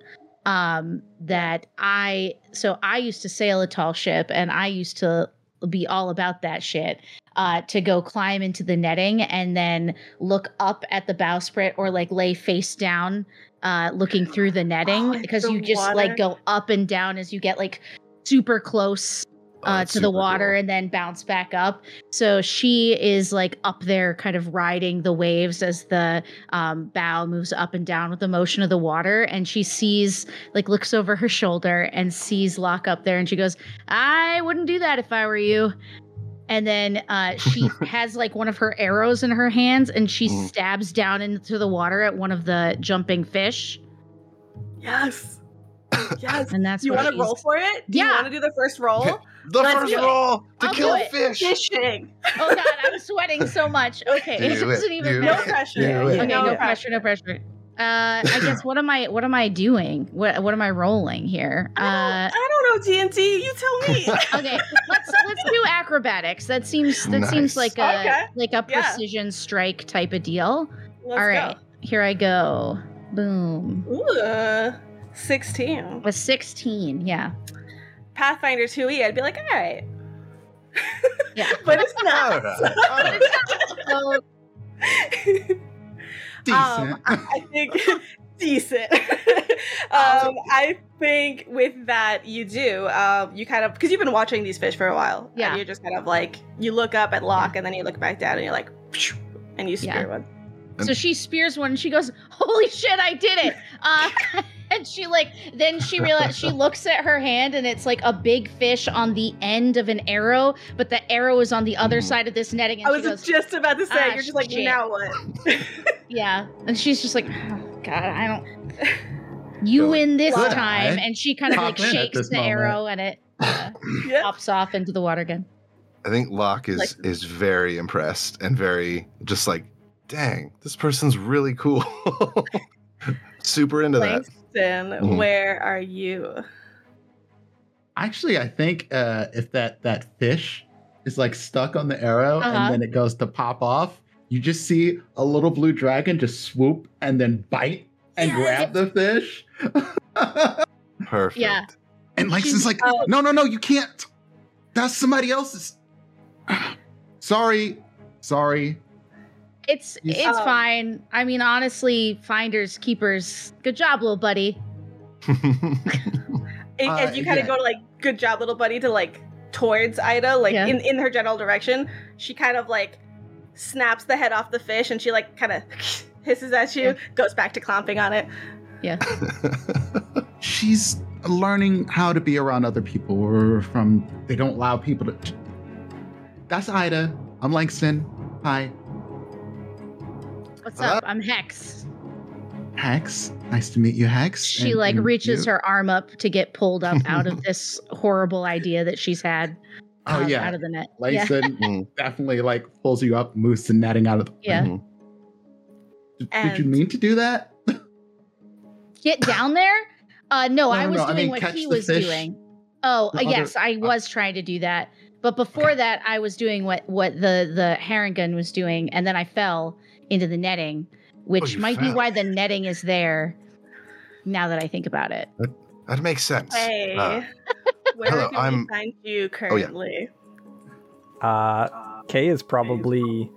um that I so I used to sail a tall ship and I used to be all about that shit uh, to go climb into the netting and then look up at the bowsprit or like lay face down uh, looking through the netting Oh, because the you just water. like go up and down as you get like super close Oh, uh, that's to the water cool. and then bounce back up. So she is like up there, kind of riding the waves as the um, bow moves up and down with the motion of the water. And she sees, like, looks over her shoulder and sees Locke up there, and she goes, "I wouldn't do that if I were you." And then uh, she has like one of her arrows in her hands, and she Mhm. stabs down into the water at one of the jumping fish, yes. Yes. and that's you want to roll for it? Do you Yeah. want to do the first roll? the Let's first roll to I'll kill a fish Fishing. Oh God, I'm sweating so much. Okay, Do it it, doesn't even do No matter. it. pressure. Yeah, yeah. Okay, no, no, pressure, no pressure. Uh, I guess what am I? What am I doing? What What am I rolling here? I Uh, don't, I don't know, TNT. You tell me. okay, let's let's do acrobatics. That seems that seems like a Okay. like a Yeah. precision strike type of deal. Let's All right, here I go. Boom. go. Ooh, 16. A sixteen. Yeah. Pathfinder 2e, I'd be like, all right. Yeah. but it's not. All right. All right. So Decent. Um, I think decent. um, I think with that you do. Um, you kind of because you've been watching these fish for a while. Yeah. And you're just kind of like you look up at Locke and then you look back down and you're like, and you spear Yeah. one. so she spears one and she goes, "Holy shit, I did it!" Uh, and she like then she realizes she looks at her hand and it's like a big fish on the end of an arrow, but the arrow is on the other Mhm. side of this netting. And I she was goes, just about to say, "Ah, you're just like, shit." now what? Yeah. And she's just like, oh, God, I don't. You Good. win this Good time. eye. And she kind of like Pop in shakes the moment. arrow and it uh, yeah. pops off into the water again. I think Locke is Like- is very impressed and very just like, dang, this person's really cool. Super into that. Langston, Mhm. where are you? Actually, I think uh, if that that fish is like stuck on the arrow Uh-huh. and then it goes to pop off, you just see a little blue dragon just swoop and then bite and Yes. grab the fish. Perfect. Yeah. and Langston's like, Oh. no, no, no, you can't. That's somebody else's. sorry, sorry. It's You- it's Um, fine. I mean, honestly, finders, keepers, good job, little buddy. And, Uh, and you kind of yeah. go to like, good job, little buddy, to like towards Ida, like Yeah. in, in her general direction. She kind of like snaps the head off the fish and she like kind of hisses at you, Yeah. goes back to clomping on it. She's learning how to be around other people. We're from, they don't allow people to. That's Ida. I'm Langston. Hi. What's Hello? up? I'm Hex. Hex. Nice to meet you, Hex. She And- like and reaches you. her arm up to get pulled up out of this horrible idea that she's had. Oh, um, yeah. out of the net. Yeah. Langston Mm, definitely like pulls you up, moves the netting out of the. Yeah. mhm. Did, did you mean to do that? Get down there? Uh, no, No, I was no, I doing mean what he was fish. doing. Oh, The uh, other- yes, I was trying to do that. But before that, I was doing what what the the Harengon was doing, and then I fell into the netting, which you might be why the netting is there. Now that I think about it, That makes sense. Hey, Uh, where hello, do I'm- we find you yeah. currently? Uh, Kay is probably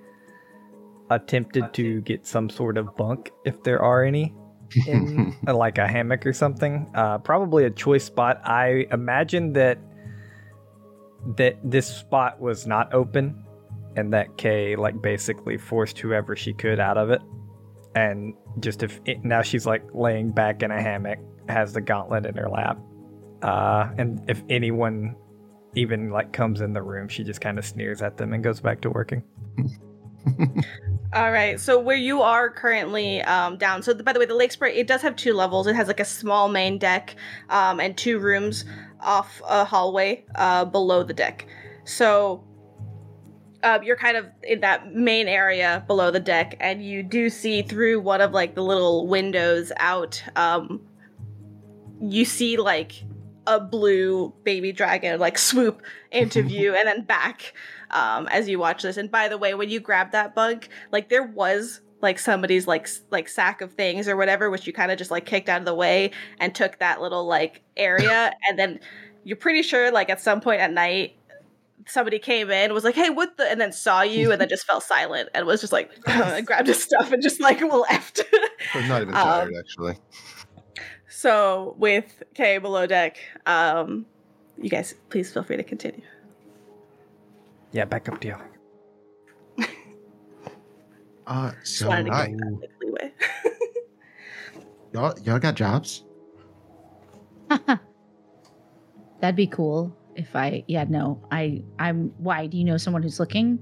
attempted to get some sort of bunk, if there are any, in like a hammock or something. Uh, probably a choice spot. I imagine that that this spot was not open, and that Kay like basically forced whoever she could out of it, and just if it, now she's like laying back in a hammock, has the gauntlet in her lap, uh, and if anyone even like comes in the room, she just kind of sneers at them and goes back to working. All right. So where you are currently um, down. So by the way, the Lake Spray it does have two levels. It has like a small main deck um, and two rooms off a hallway uh, below the deck. So uh, you're kind of in that main area below the deck, and you do see through one of like the little windows out. Um, you see like a blue baby dragon like swoop into view and then back um, as you watch this. And by the way, when you grab that bug, like there was like somebody's like like sack of things or whatever, which you kind of just like kicked out of the way and took that little like area, and then you're pretty sure like at some point at night somebody came in was like hey what the and then saw you and then just fell silent and was just like and grabbed his stuff and just like left I'm not even Um, tired, actually. so with k below deck um you guys please feel free to continue Yeah, back up to you. Uh, so wanted to hi. that like, leeway y'all, y'all got jobs? that'd be cool. If I, yeah, no, I, I'm. Why? Do you know someone who's looking?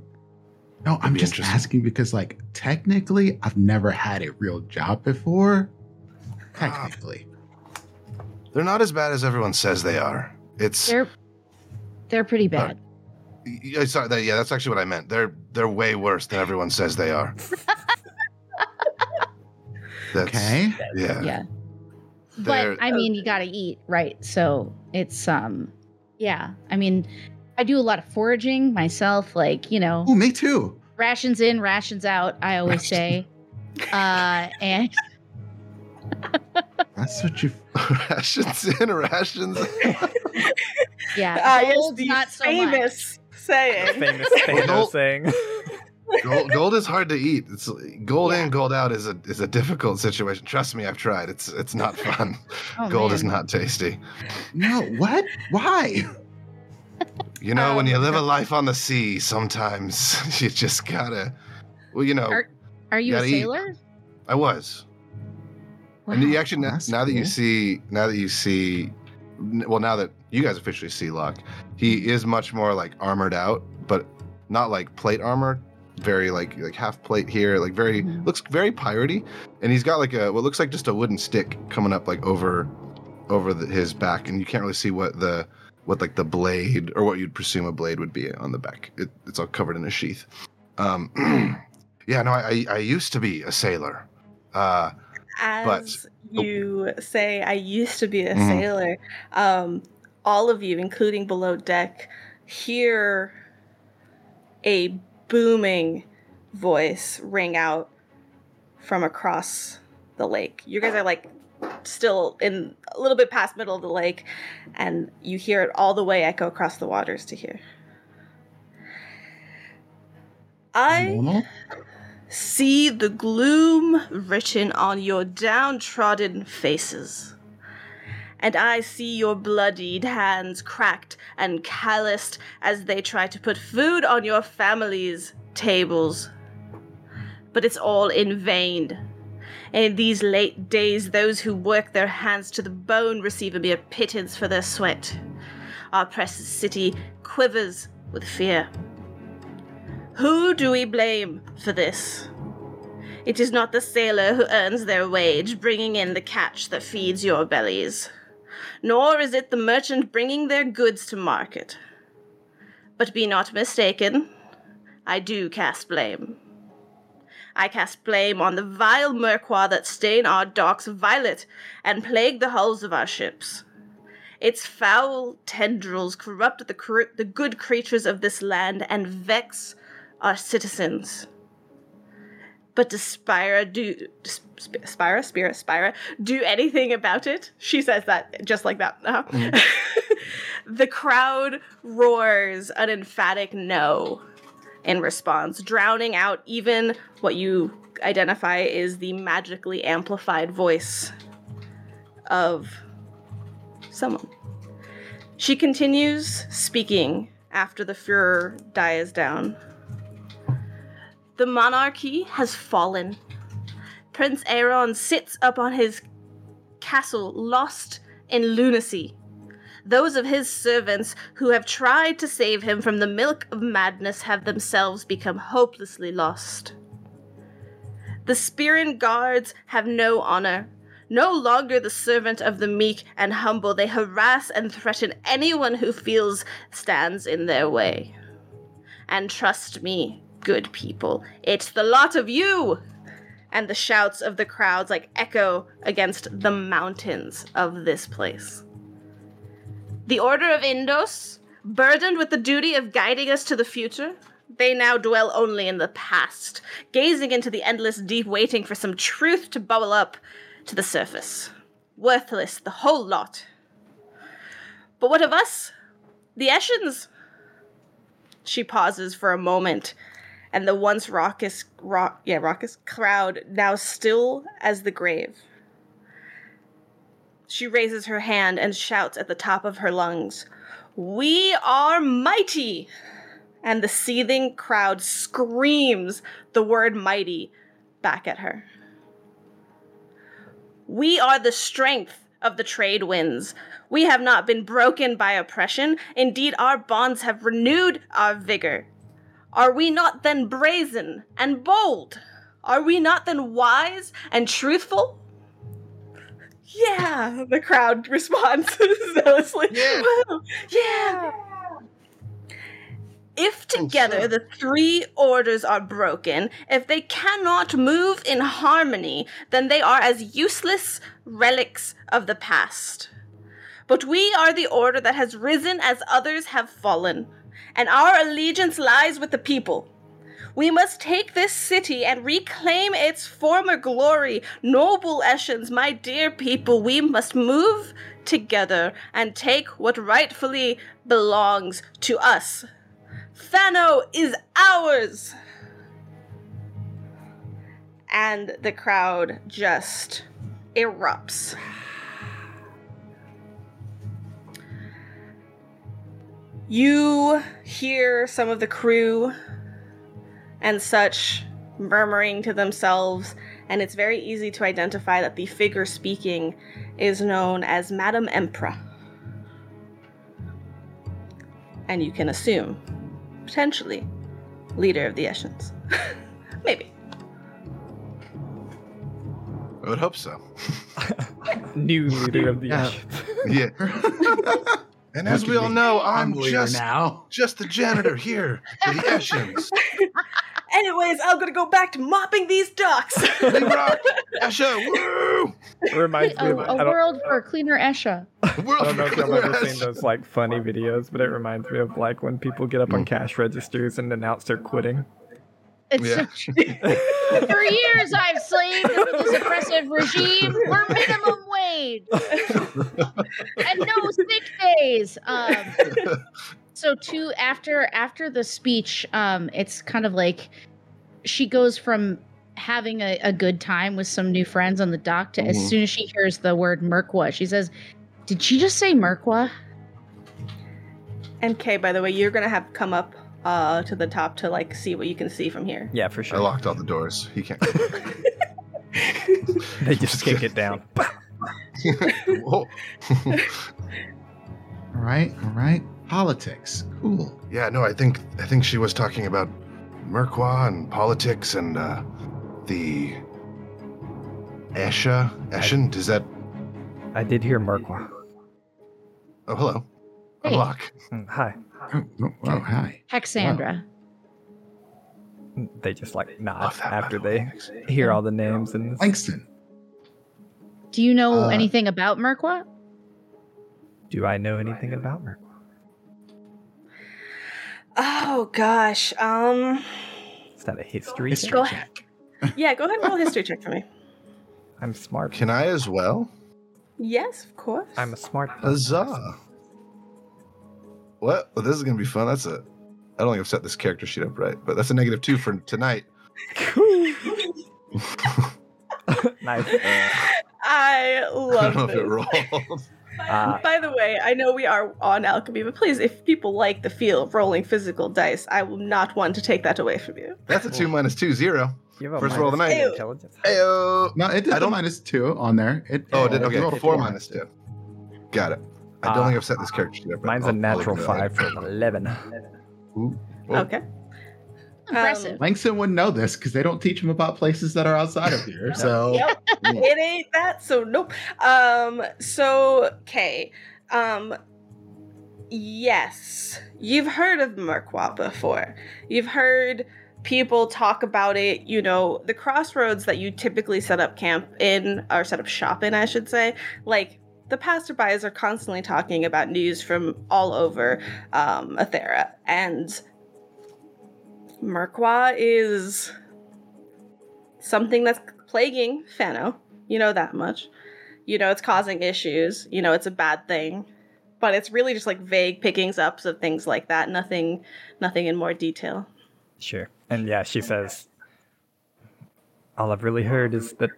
No, I'm be just asking because, like, technically, I've never had a real job before. Technically, They're not as bad as everyone says they are. It's They're, they're pretty bad. y- y- sorry, that, yeah, that's actually what I meant. They're they're way worse than everyone says they are. That's, okay. Yeah. yeah. They're- But I mean, you gotta eat, right? So it's um, yeah. I mean, I do a lot of foraging myself. Like you know, Oh, me too. rations in, rations out. I always say, uh, and That's what you. rations in, rations. yeah, Ah, yes, gold's the not so famous saying Famous Well, Thanos saying. gold, gold is hard to eat. It's gold Yeah. in, gold out is a is a difficult situation. Trust me, I've tried. It's it's not fun. Oh, gold is not tasty. No, what? Why? You know, when Um, you live a life on the sea, sometimes you just gotta. Well, you know, Are- Are you a gotta eat. sailor? I was. Wow. And you actually now, That's now that you see now that you see n- well now that you guys officially see Locke, he is much more like armored out, but not like plate armor, very like like half plate here, like very Mhm. looks very piratey, and he's got like a what looks like just a wooden stick coming up like over over the, his back, and you can't really see what the what like the blade or what you'd presume a blade would be on the back. It, it's all covered in a sheath. Um, yeah, no, I, I I used to be a sailor. Uh, as But- you say i used to be a Mhm. sailor um all of you including below deck hear a booming voice ring out from across the lake you guys are like still in a little bit past middle of the lake and you hear it all the way echo across the waters to here i? See the gloom written on your downtrodden faces. And I see your bloodied hands cracked and calloused as they try to put food on your family's tables. But it's all in vain. In these late days, those who work their hands to the bone receive a mere pittance for their sweat. Our precious city quivers with fear. Who do we blame for this? It is not the sailor who earns their wage, bringing in the catch that feeds your bellies, nor is it the merchant bringing their goods to market. But be not mistaken, I do cast blame. I cast blame on the vile Murkwa that stain our docks violet and plague the hulls of our ships. Its foul tendrils corrupt the, the good creatures of this land and vex our citizens. But does Spira do Sp- Spira, Spira, Spira do anything about it? She says that just like that. Uh-huh. the crowd roars an emphatic no in response, drowning out even what you identify is the magically amplified voice of someone. She continues speaking after the furor dies down. The monarchy has fallen. Prince Aaron sits upon his castle, lost in lunacy. Those of his servants who have tried to save him from the milk of madness have themselves become hopelessly lost. The Spearin guards have no honor. No longer the servant of the meek and humble, they harass and threaten anyone who feels stands in their way. And trust me, good people, it's the lot of you! And the shouts of the crowds like echo against the mountains of this place. The Order of Indos, burdened with the duty of guiding us to the future, they now dwell only in the past, gazing into the endless deep, waiting for some truth to bubble up to the surface. Worthless, the whole lot. But what of us? The Eschens? She pauses for a moment, and the once raucous, yeah, raucous crowd now still as the grave. She raises her hand and shouts at the top of her lungs, We are mighty! And the seething crowd screams the word mighty back at her. We are the strength of the trade winds. We have not been broken by oppression. Indeed, our bonds have renewed our vigor. Are we not then brazen and bold? Are we not then wise and truthful? Yeah, the crowd responds zealously. Yeah. Yeah. If oh, together the three orders are broken, if they cannot move in harmony, then they are as useless relics of the past. But we are the order that has risen as others have fallen, and our allegiance lies with the people. We must take this city and reclaim its former glory. Noble Eschens, my dear people, we must move together and take what rightfully belongs to us. Fano is ours! And the crowd just erupts. You hear some of the crew and such murmuring to themselves, and it's very easy to identify that the figure speaking is known as Madame Emperor. And you can assume, potentially, leader of the Eschens. Maybe. I would hope so. New leader of the Yeah. Ashes. Yeah. and as we all know, I'm, just now. just the janitor here for the Eschens. Anyways, I'm gonna go back to mopping these docks. We rock! Esha, woo! It reminds me A, of a I world for cleaner Esha. I don't know if y'all ever seen those like funny videos, but it reminds me of like when people get up on cash registers and announce they're quitting. It's Yeah. for years I've slaved under this oppressive regime for minimum wage and no sick days. Um, so too after after the speech, um, it's kind of like she goes from having a, a good time with some new friends on the dock to as Mhm. soon as she hears the word Merkwa, she says, "Did she just say Merkwa?" and Kay, by the way, you're gonna have come up uh, to the top to like see what you can see from here. Yeah, for sure. I locked all the doors. He can't. They just kick it down. Whoa. All right, all right. Politics. Cool. Yeah, no, I think I think she was talking about Merkwa and politics and uh, the Esha. Eshin? Does that? I did hear Merkwa. Oh, hello. I'm Hey. Locke. Mm, Hi. Oh, oh, oh, hi. Hexandra. They just like nod Love that, by after the way. they hear all the names and Langston. Do you know Uh, anything about Merkwa? do I know anything about Merkwa? Oh gosh. Um. Is that a history? History check? Go check. Yeah. Go ahead and roll a history check for me. I'm smart. Can I as well? Yes, of course. I'm a smart. Huzzah! What? Well, this is gonna be fun. That's a. I don't think I've set this character sheet up right, but that's a negative two for tonight. Cool. Nice. I I love don't know if it this. rolled. Ah. By the way, I know we are on alchemy, but please, if people like the feel of rolling physical dice, I will not want to take that away from you. That's a two minus two zero. You have First roll of the night. two Ew. Intelligence. Heyo. No, it did I don't- minus two on there. It, Oh, it it did okay. rolled a Four four. minus two. Got it. I don't Ah. think I've set this character sheet up. Mine's I'll- a I'll natural look five for an eleven. Ooh. Oh. Okay. Impressive. Langston wouldn't know this because they don't teach him about places that are outside of here. So Yep. it ain't that, so nope. Um, so okay. Um yes. You've heard of Merkwa before. You've heard people talk about it, you know, the crossroads that you typically set up camp in or set up shop in, I should say. Like the passerbys are constantly talking about news from all over um, Athera, and Merkwa is something that's plaguing Fano. You know that much. You know it's causing issues. You know it's a bad thing. But it's really just like vague pickings ups of things like that. Nothing nothing in more detail. Sure. And yeah, she says, all I've really heard is that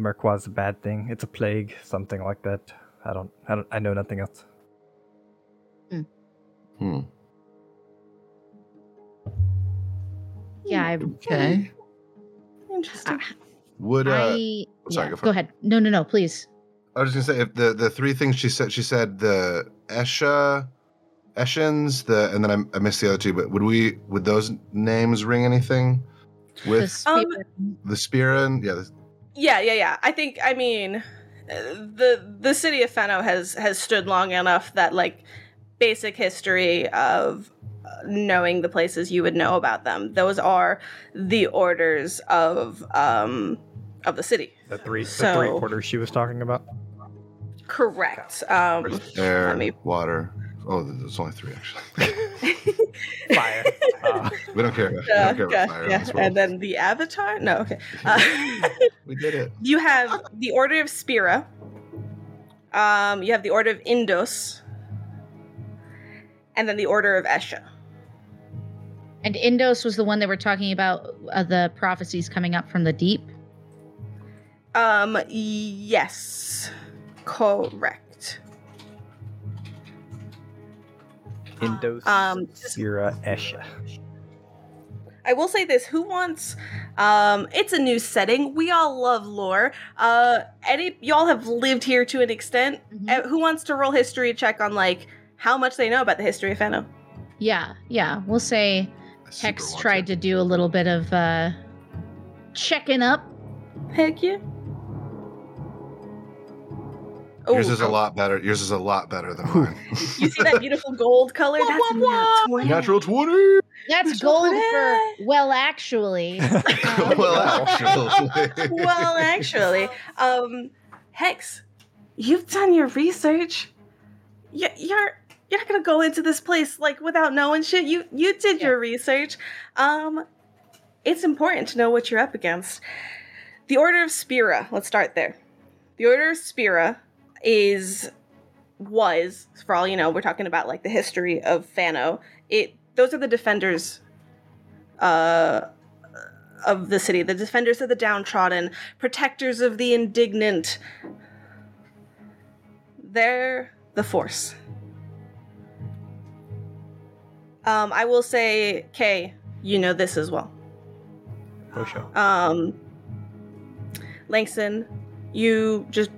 Merkwa's a bad thing. It's a plague, something like that. I don't, I don't, I know nothing else. Hmm. Yeah, I, okay. Interesting. Would uh, I sorry, yeah, go for go it. ahead. No, no, no, please. I was just gonna say if the the three things she said she said the Esha, Eshins, the and then I, I missed the other two. But would we would those names ring anything The with Um, spirit- the Spira? Yeah, the, Yeah, yeah, yeah. I think I mean uh, the the city of Fano has has stood long enough that like basic history of uh, knowing the places you would know about them. Those are the orders of um of the city. The three, the So- three orders she was talking about. Correct. Um air, let me- water. Oh, there's only three actually. Fire. Uh, We don't care. About, we uh, don't care about fire yeah. And then the avatar? No, okay. Uh, we did it. you have the Order of Spira. Um, you have the Order of Indos. And then the Order of Esha. and Indos was the one that we're talking about uh, the prophecies coming up from the deep. Um, yes. Correct. Indos, Um, Sira, Esha. I will say this: Who wants? Um, it's a new setting. We all love lore. Uh, any y'all have lived here to an extent. Mhm. Uh, who wants to roll history check on like how much they know about the history of Fano? Yeah, yeah. We'll say Hex tried to do a little bit of uh checking up. Heck yeah. Yours is a lot better. Yours is a lot better than mine. You see that beautiful gold color? That's nat 20. Natural twenty. That's That's gold what for well actually. well, actually. well, actually, um, Hex, you've done your research. You, you're you're not gonna go into this place like without knowing shit. You you did Yeah. your research. Um, it's important to know what you're up against. The Order of Spira. Let's start there. The Order of Spira is was for all you know. We're talking about like the history of Fano. It those are the defenders. Uh, of the city, the defenders of the downtrodden, protectors of the indignant. They're the force. Um, I will say, Kay, you know this as well. For sure. Um, Langston, you just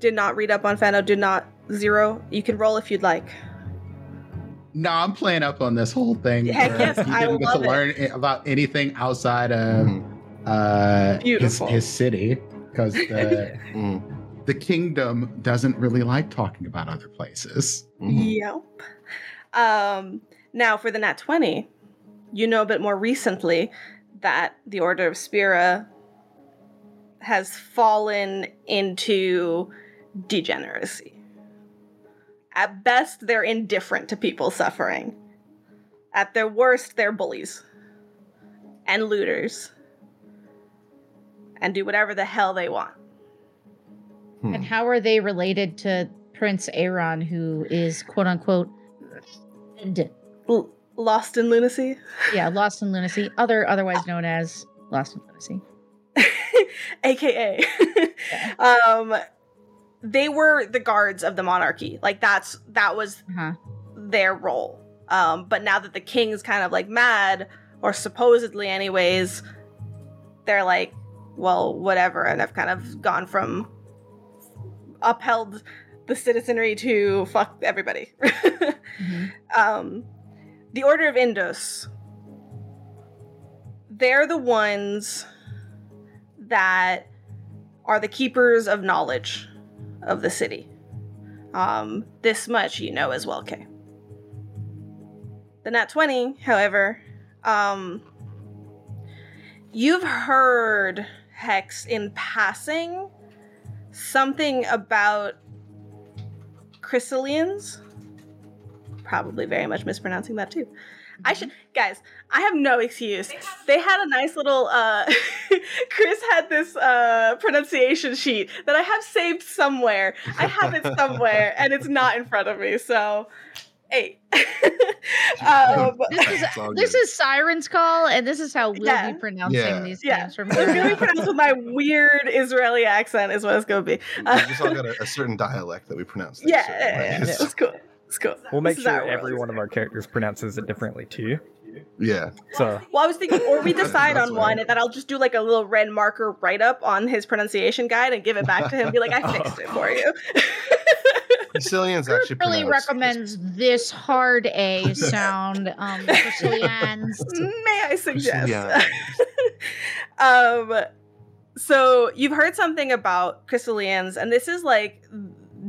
did not read up on Fano, did not zero. You can roll if you'd like. No, I'm playing up on this whole thing. Heck yes, he I didn't get to love it. learn about anything outside of Mhm. uh, his, his city because the Mm, the kingdom doesn't really like talking about other places. mhm. Yep. Um, now for the nat 20, you know a bit more recently that the Order of Spira has fallen into degeneracy. At best, they're indifferent to people suffering. At their worst, they're bullies and looters and do whatever the hell they want. Hmm. And how are they related to Prince Aaron, who is quote unquote d- L- lost in lunacy. yeah, lost in lunacy, other otherwise known as lost in lunacy. AKA. um they were the guards of the monarchy. Like that's that was Uh-huh. their role. Um, but now that the king's kind of like mad, or supposedly, anyways, they're like, well, whatever, and have kind of gone from upheld the citizenry to fuck everybody. Mhm. um, the Order of Indos. They're the ones that are the keepers of knowledge of the city. Um, this much you know as well, Kay. The Nat 20, however, um, you've heard Hex in passing something about chrysalians. Probably very much mispronouncing that too. I should, guys. I have no excuse. They had a nice little. uh Chris had this uh pronunciation sheet that I have saved somewhere. I have it somewhere, and it's not in front of me. So, hey. um, This is this is Siren's call, and this is how we'll Yeah. be pronouncing Yeah. these Yeah. names from it's here gonna be pronounced with my weird Israeli accent, is what it's gonna be. We just all got a, a certain dialect that we pronounce. things yeah, certain yeah, yeah, ways. it's cool. It's cool. We'll make sure every one of our characters pronounces it differently too. Yeah. So Well, I was thinking, or we decide on one, right. and then I'll just do like a little red marker write up on his pronunciation guide and give it back to him. Be like, I fixed it for you. Sicilians Group actually really pronounce- recommends this hard A sound um, Sicilians. May I suggest? Yeah. um, so you've heard something about Crystalians, and this is like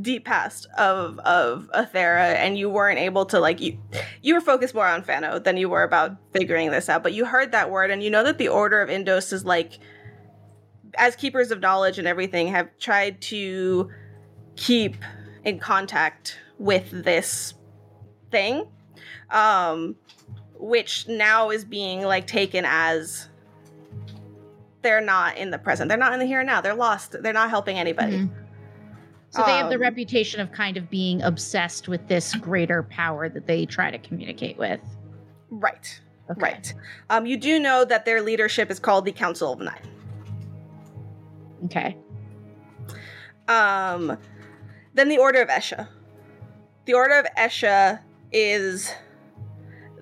deep past of of Athera, and you weren't able to like you you were focused more on Fano than you were about figuring this out. But you heard that word, and you know that the Order of Indos is like as keepers of knowledge and everything have tried to keep in contact with this thing um which now is being like taken as they're not in the present they're not in the here and now they're lost they're not helping anybody Mhm. So they have the Um, reputation of kind of being obsessed with this greater power that they try to communicate with. right Okay. right um you do know that their leadership is called the council of nine Okay. Um, then the Order of Esha. The Order of Esha is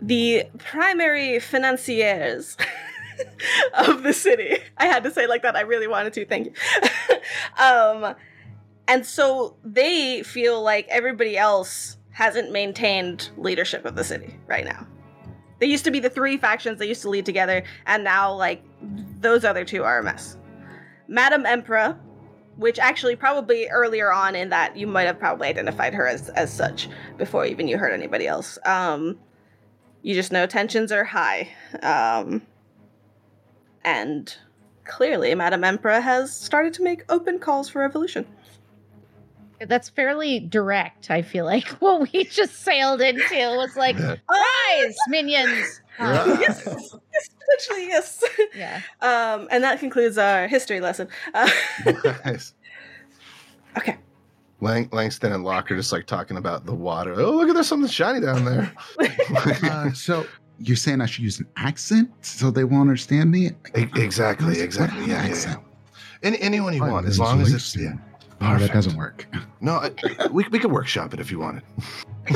the primary financiers of the city. I had to say it like that. I really wanted to. Thank you. um, and so they feel like everybody else hasn't maintained leadership of the city right now. They used to be the three factions that used to lead together, and now like those other two are a mess. Madam Emperor, which actually probably earlier on in that you might have probably identified her as as such before even you heard anybody else. Um, you just know tensions are high, um, and clearly, Madam Emperor has started to make open calls for revolution. That's fairly direct, I feel like. What we just sailed into was like, Yeah. rise, minions! Yeah. yes, yes, essentially yes. Yeah. Um, and that concludes our history lesson. Uh, Nice. okay. Lang- Langston and Locke are just like talking about the water. Oh, look at there's something shiny down there. Uh, so you're saying I should use an accent so they won't understand me? Exactly, exactly. What Yeah, yeah, yeah. Any, anyone you I'm want, as long as it's yeah. Langston. Oh, that Perfect. doesn't work. No, I, we we could workshop it if you wanted.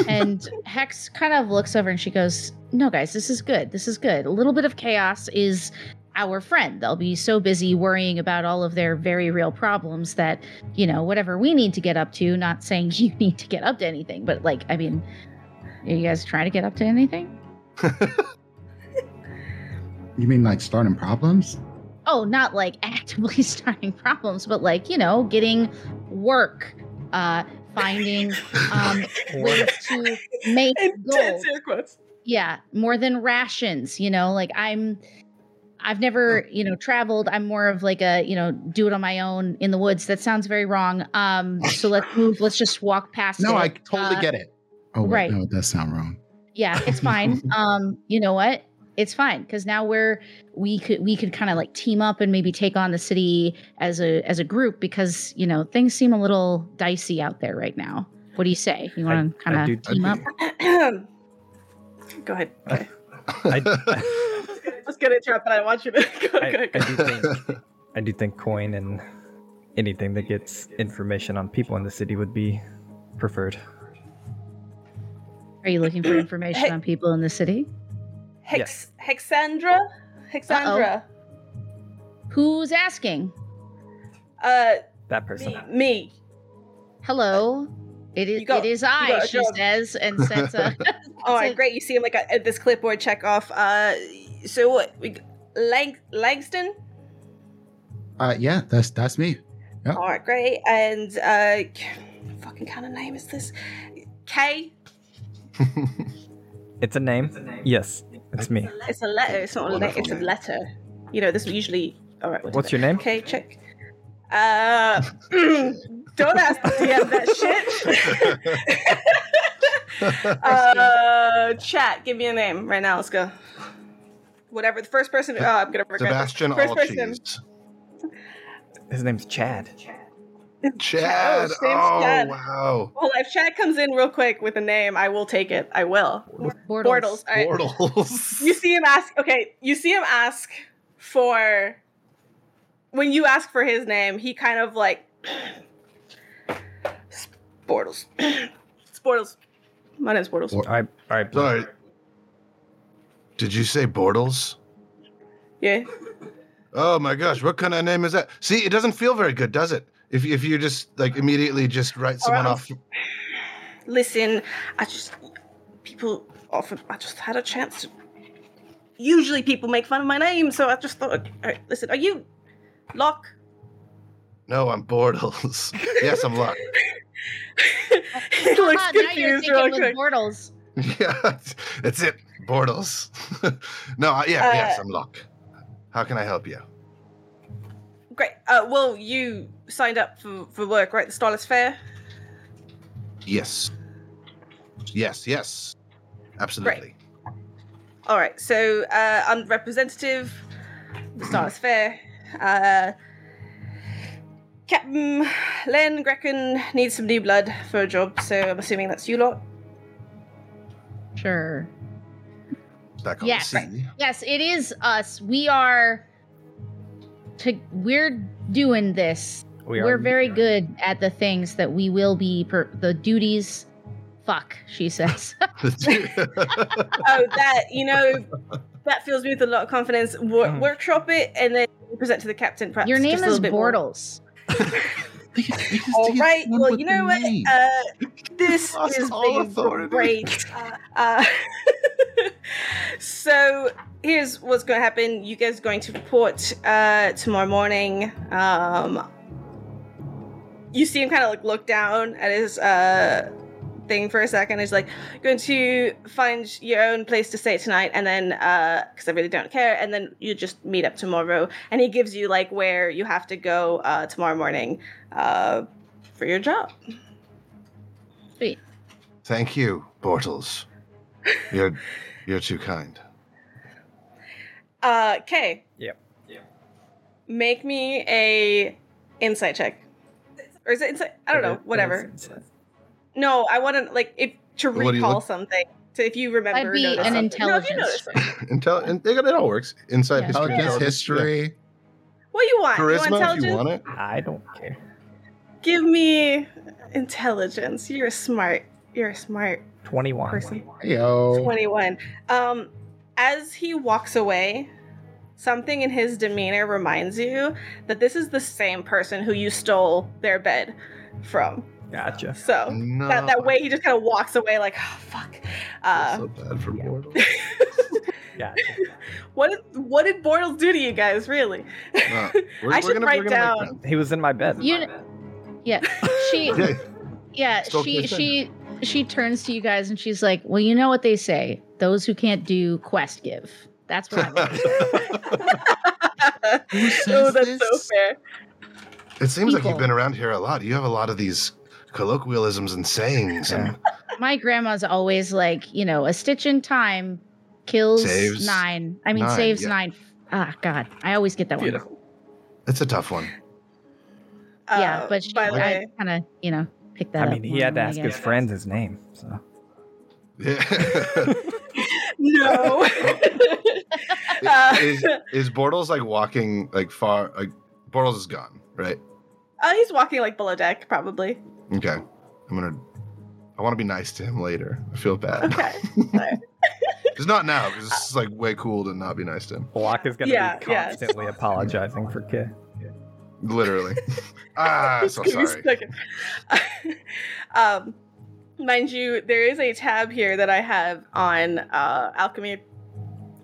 and Hex kind of looks over and she goes, No, guys, this is good. This is good. A little bit of chaos is our friend. They'll be so busy worrying about all of their very real problems that, you know, whatever we need to get up to, not saying you need to get up to anything, but like, I mean, are you guys trying to get up to anything? You mean like starting problems? Oh, not like actively starting problems, but like, you know, getting work, uh, finding um, ways to make gold. Intense air quotes. yeah, more than rations, you know, like I'm I've never, you know, traveled. I'm more of like a, you know, do it on my own in the woods. That sounds very wrong. Um, so let's move. Let's just walk past. No, it. I totally Uh, get it. Oh, wait, right. no, it does sound wrong. Yeah, it's fine. um, you know what? It's fine because now we're we could we could kind of like team up and maybe take on the city as a as a group because you know things seem a little dicey out there right now. What do you say? You want to kind of team up? Go ahead. Okay. I, I was gonna interrupt, but I want you to go. I, go, I do think I do think coin and anything that gets information on people in the city would be preferred. Are you looking for information on people in the city? Hex Hexandra? Hexandra. Who's asking? Uh That person. me, me. Hello. it is got, it is I, got a she says, and sets a All So- right, great. You see him like a, at this clipboard check off. Uh, so what? We, Lang Langston. Uh, yeah, that's that's me. Yep. All right, great. And uh, fucking kind of name is this? K. it's a name. It's a name. Yes, it's me. It's a letter. It's not a letter. It's a letter. You know, this is usually. All right. What's your name? Okay, check. Uh, don't ask the DM that shit. uh, chat. Give me a name right now. Let's go. Whatever the first person. Oh, I'm gonna regret this. Sebastian First All person. Cheese. His name's Chad. Chad. his name's Oh, Chad. wow. Well, if Chad comes in real quick with a name, I will take it. I will. Bortles. Bortles. All right. Bortles. You see him ask. Okay, you see him ask for. When you ask for his name, he kind of like. Bortles. Sportles. My name's Bortles. Or- All right, all right. Sorry. Did you say Bortles? Yeah. Oh my gosh, what kind of name is that? See, it doesn't feel very good, does it? If if you just like immediately just write someone off. Listen, I just people often I just had a chance to. Usually people make fun of my name, so I just thought. All right, listen, are you Locke? No, I'm Bortles. yes, I'm Locke. he looks now you're confused real thinking with. Bortles. yeah, that's it. Bortles. no, I- yeah, Uh, yes, I'm Locke. How can I help you? Great. Uh, well, you signed up for, for work, right? The Starless Fair. Yes. Yes, yes. Absolutely. Great. All right. So uh, I'm representative. of The Starless Fair. Uh, Captain Len Grecken needs some new blood for a job, so I'm assuming that's you lot. Sure. Back on Yes. the sea. Yes, it is us. We are. To, we're doing this. We We are are very good at the things that we will be. Per, the duties. Fuck, she says. Oh, that you know, that fills me with a lot of confidence. Wor- Mhm. workshop it and then present to the captain. Perhaps Your name is little bit more. Bortles. All right. Well, you know what? Uh, this is all being great. Uh, so here's what's going to happen. You guys are going to report uh, tomorrow morning. Um, you see him kind of like look down at his uh, thing for a second. He's like, going to find your own place to stay tonight, and then because I really don't care, and then you just meet up tomorrow. And he gives you like where you have to go uh, tomorrow morning uh, for your job. Sweet. Thank you, Bortles. You're you're too kind. Uh, Kay. Yep. Yeah. Make me a insight check. Or is it insight? I don't know. Whatever. No, I want to like if to What do you recall look- something. To if you remember. That'd be an something. No, you intelligence. notice something. Intel, and it, it all works. Inside Yeah. history. Intelligence, intelligence, history. What do you yeah. want? you want Charisma, if intelligence? you want it. I don't care. Give me intelligence. You're smart. You're a smart Twenty-one. person. Yo. 21. Um, as he walks away, something in his demeanor reminds you that this is the same person who you stole their bed from. Gotcha. So No. that, that way he just kind of walks away like, oh, fuck. Uh, so bad for yeah. Bortles. Gotcha. what did what did Bortles do to you guys, really? No, we're- I we're should gonna- write we're gonna make down. He was in my bed. You. Yeah. She. Yeah, Yeah. She. She. She turns to you guys and she's like, "Well, you know what they say: those who can't do quest give. That's what I'm. Who says oh, that's this? so fair. It seems like you've been around here a lot. You have a lot of these colloquialisms and sayings and My grandma's always like, you know, a stitch in time kills Saves nine. I mean, nine, saves yeah. nine. Ah, God, I always get that one. It's a tough one. Yeah, Uh, but she, by I way, kind of, you know, picked that up. I up. mean, he had to ask his guess. friends his name. So Yeah. no. uh, is, is Bortles like walking like far like Bortles is gone, right? uh, he's walking like below deck, probably. Okay. I'm gonna I wanna be nice to him later. I feel bad. Okay. It's not now, because it's like way cool to not be nice to him. Block is going to Yeah, be yeah. constantly apologizing for Kid. Literally. ah, so It's gonna be sorry. um, mind you, there is a tab here that I have on uh, alchemy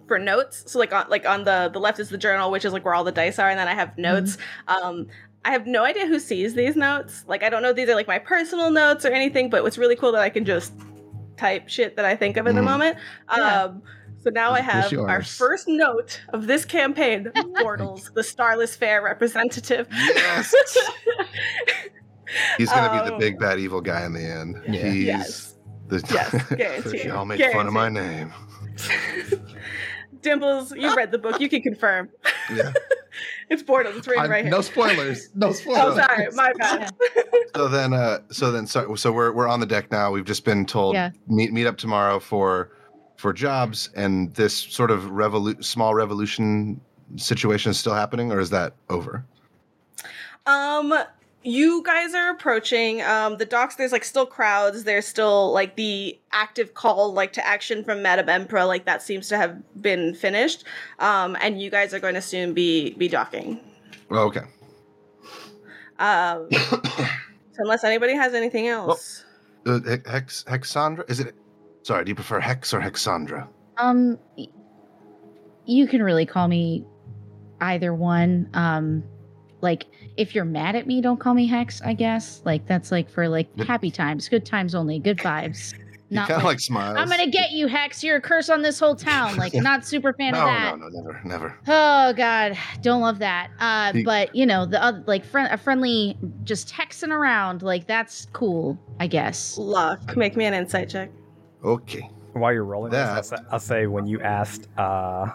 for notes. So like on like on the the left is the journal, which is like where all the dice are, and then I have notes. Um, I have no idea who sees these notes. Like I don't know if these are like my personal notes or anything, but what's really cool that I can just type shit that I think of in the Mhm. moment. Yeah. Um, so now I have our first note of this campaign, Bortles, the Starless Fair representative. Yes. He's gonna be the Um, big bad evil guy in the end. Yeah. He's Yes. the Yes, guaranteed. Y'all make fun of my name. Dimples, you read the book. You can confirm. Yeah. It's Bortles. It's written I'm- right here. no spoilers. No spoilers. oh, sorry. My bad. So then, uh, so then, so, so we're we're on the deck now. We've just been told Yeah. meet meet up tomorrow for for jobs, and this sort of revolu- small revolution situation is still happening, or is that over? Um, you guys are approaching um the docks. There's like still crowds. There's still like the active call like to action from Madame Emperor. Like that seems to have been finished. Um, and you guys are going to soon be be docking. Oh, okay. Um, so unless anybody has anything else. Uh, Hex Hexandra, is it? Sorry, do you prefer Hex or Hexandra? Um, you can really call me either one. Um, like if you're mad at me, don't call me Hex. I guess like that's like for like happy times, good times only, good vibes. Not kind of like, like smiles. I'm gonna get you, Hex. You're a curse on this whole town. Like not super fan no, of that. no, no, never, never. Oh God, don't love that. Uh, He- but you know the other like friend, a friendly, just hexing around, like that's cool. I guess. Locke. Make me an insight check. Okay, While you're rolling That- this, I'll say, I'll say when you asked, uh,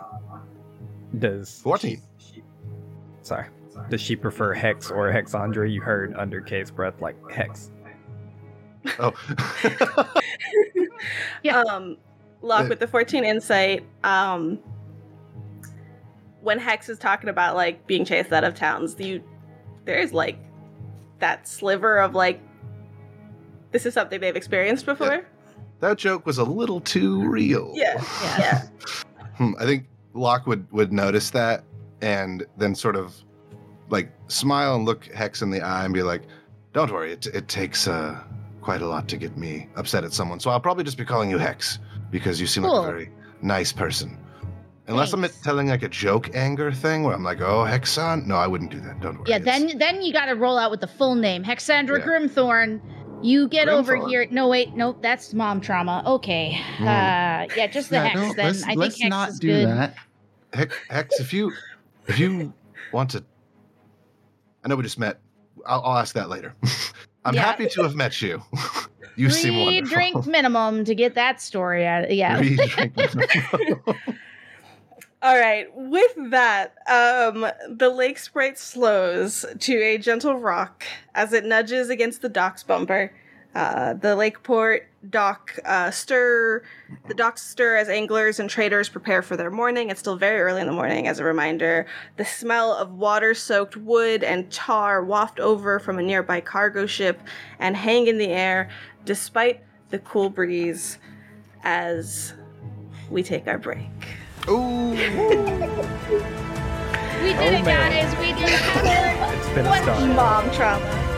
does 14. she- sorry, does she prefer Hex or Hexandra? You heard under Kay's breath like Hex. oh, Yeah. Um, Locke Uh, with the 14 insight. Um, when Hex is talking about like being chased out of towns, you there's like that sliver of like this is something they've experienced before. that joke was a little too real. Yeah. Yeah. Yeah. Hmm, I think Locke would would notice that and then sort of like smile and look Hex in the eye and be like, "Don't worry, it it takes uh, quite a lot to get me upset at someone. So I'll probably just be calling you Hex because you seem like a very nice person. Unless I'm telling like a joke anger thing where I'm like, "Oh, Hexon," no, I wouldn't do that. Don't worry. Yeah, It's- then then you got to roll out with the full name, Hexandra Yeah. Grimthorn. You get over here. No, wait, nope, that's mom trauma. Okay, Hmm. uh, yeah, just the Yeah, hex. don't- then let's, I think let's hex not is do good. that. Hex, Hex, if you if you want to, I know we just met. I'll, I'll ask that later. I'm Yeah. happy to have met you. you seem Three wonderful. drink minimum to get that story out. Yeah, Three drink minimum. All right. With that, um, the lake sprite slows to a gentle rock as it nudges against the dock's bumper. Uh, the lakeport dock uh, stir. The docks stir as anglers and traders prepare for their morning. It's still very early in the morning. As a reminder, the smell of water-soaked wood and tar waft over from a nearby cargo ship and hang in the air, despite the cool breeze. As we take our break. Ooh. we did Oh, it, man. guys. We did it. It's been a What start. Mom trauma.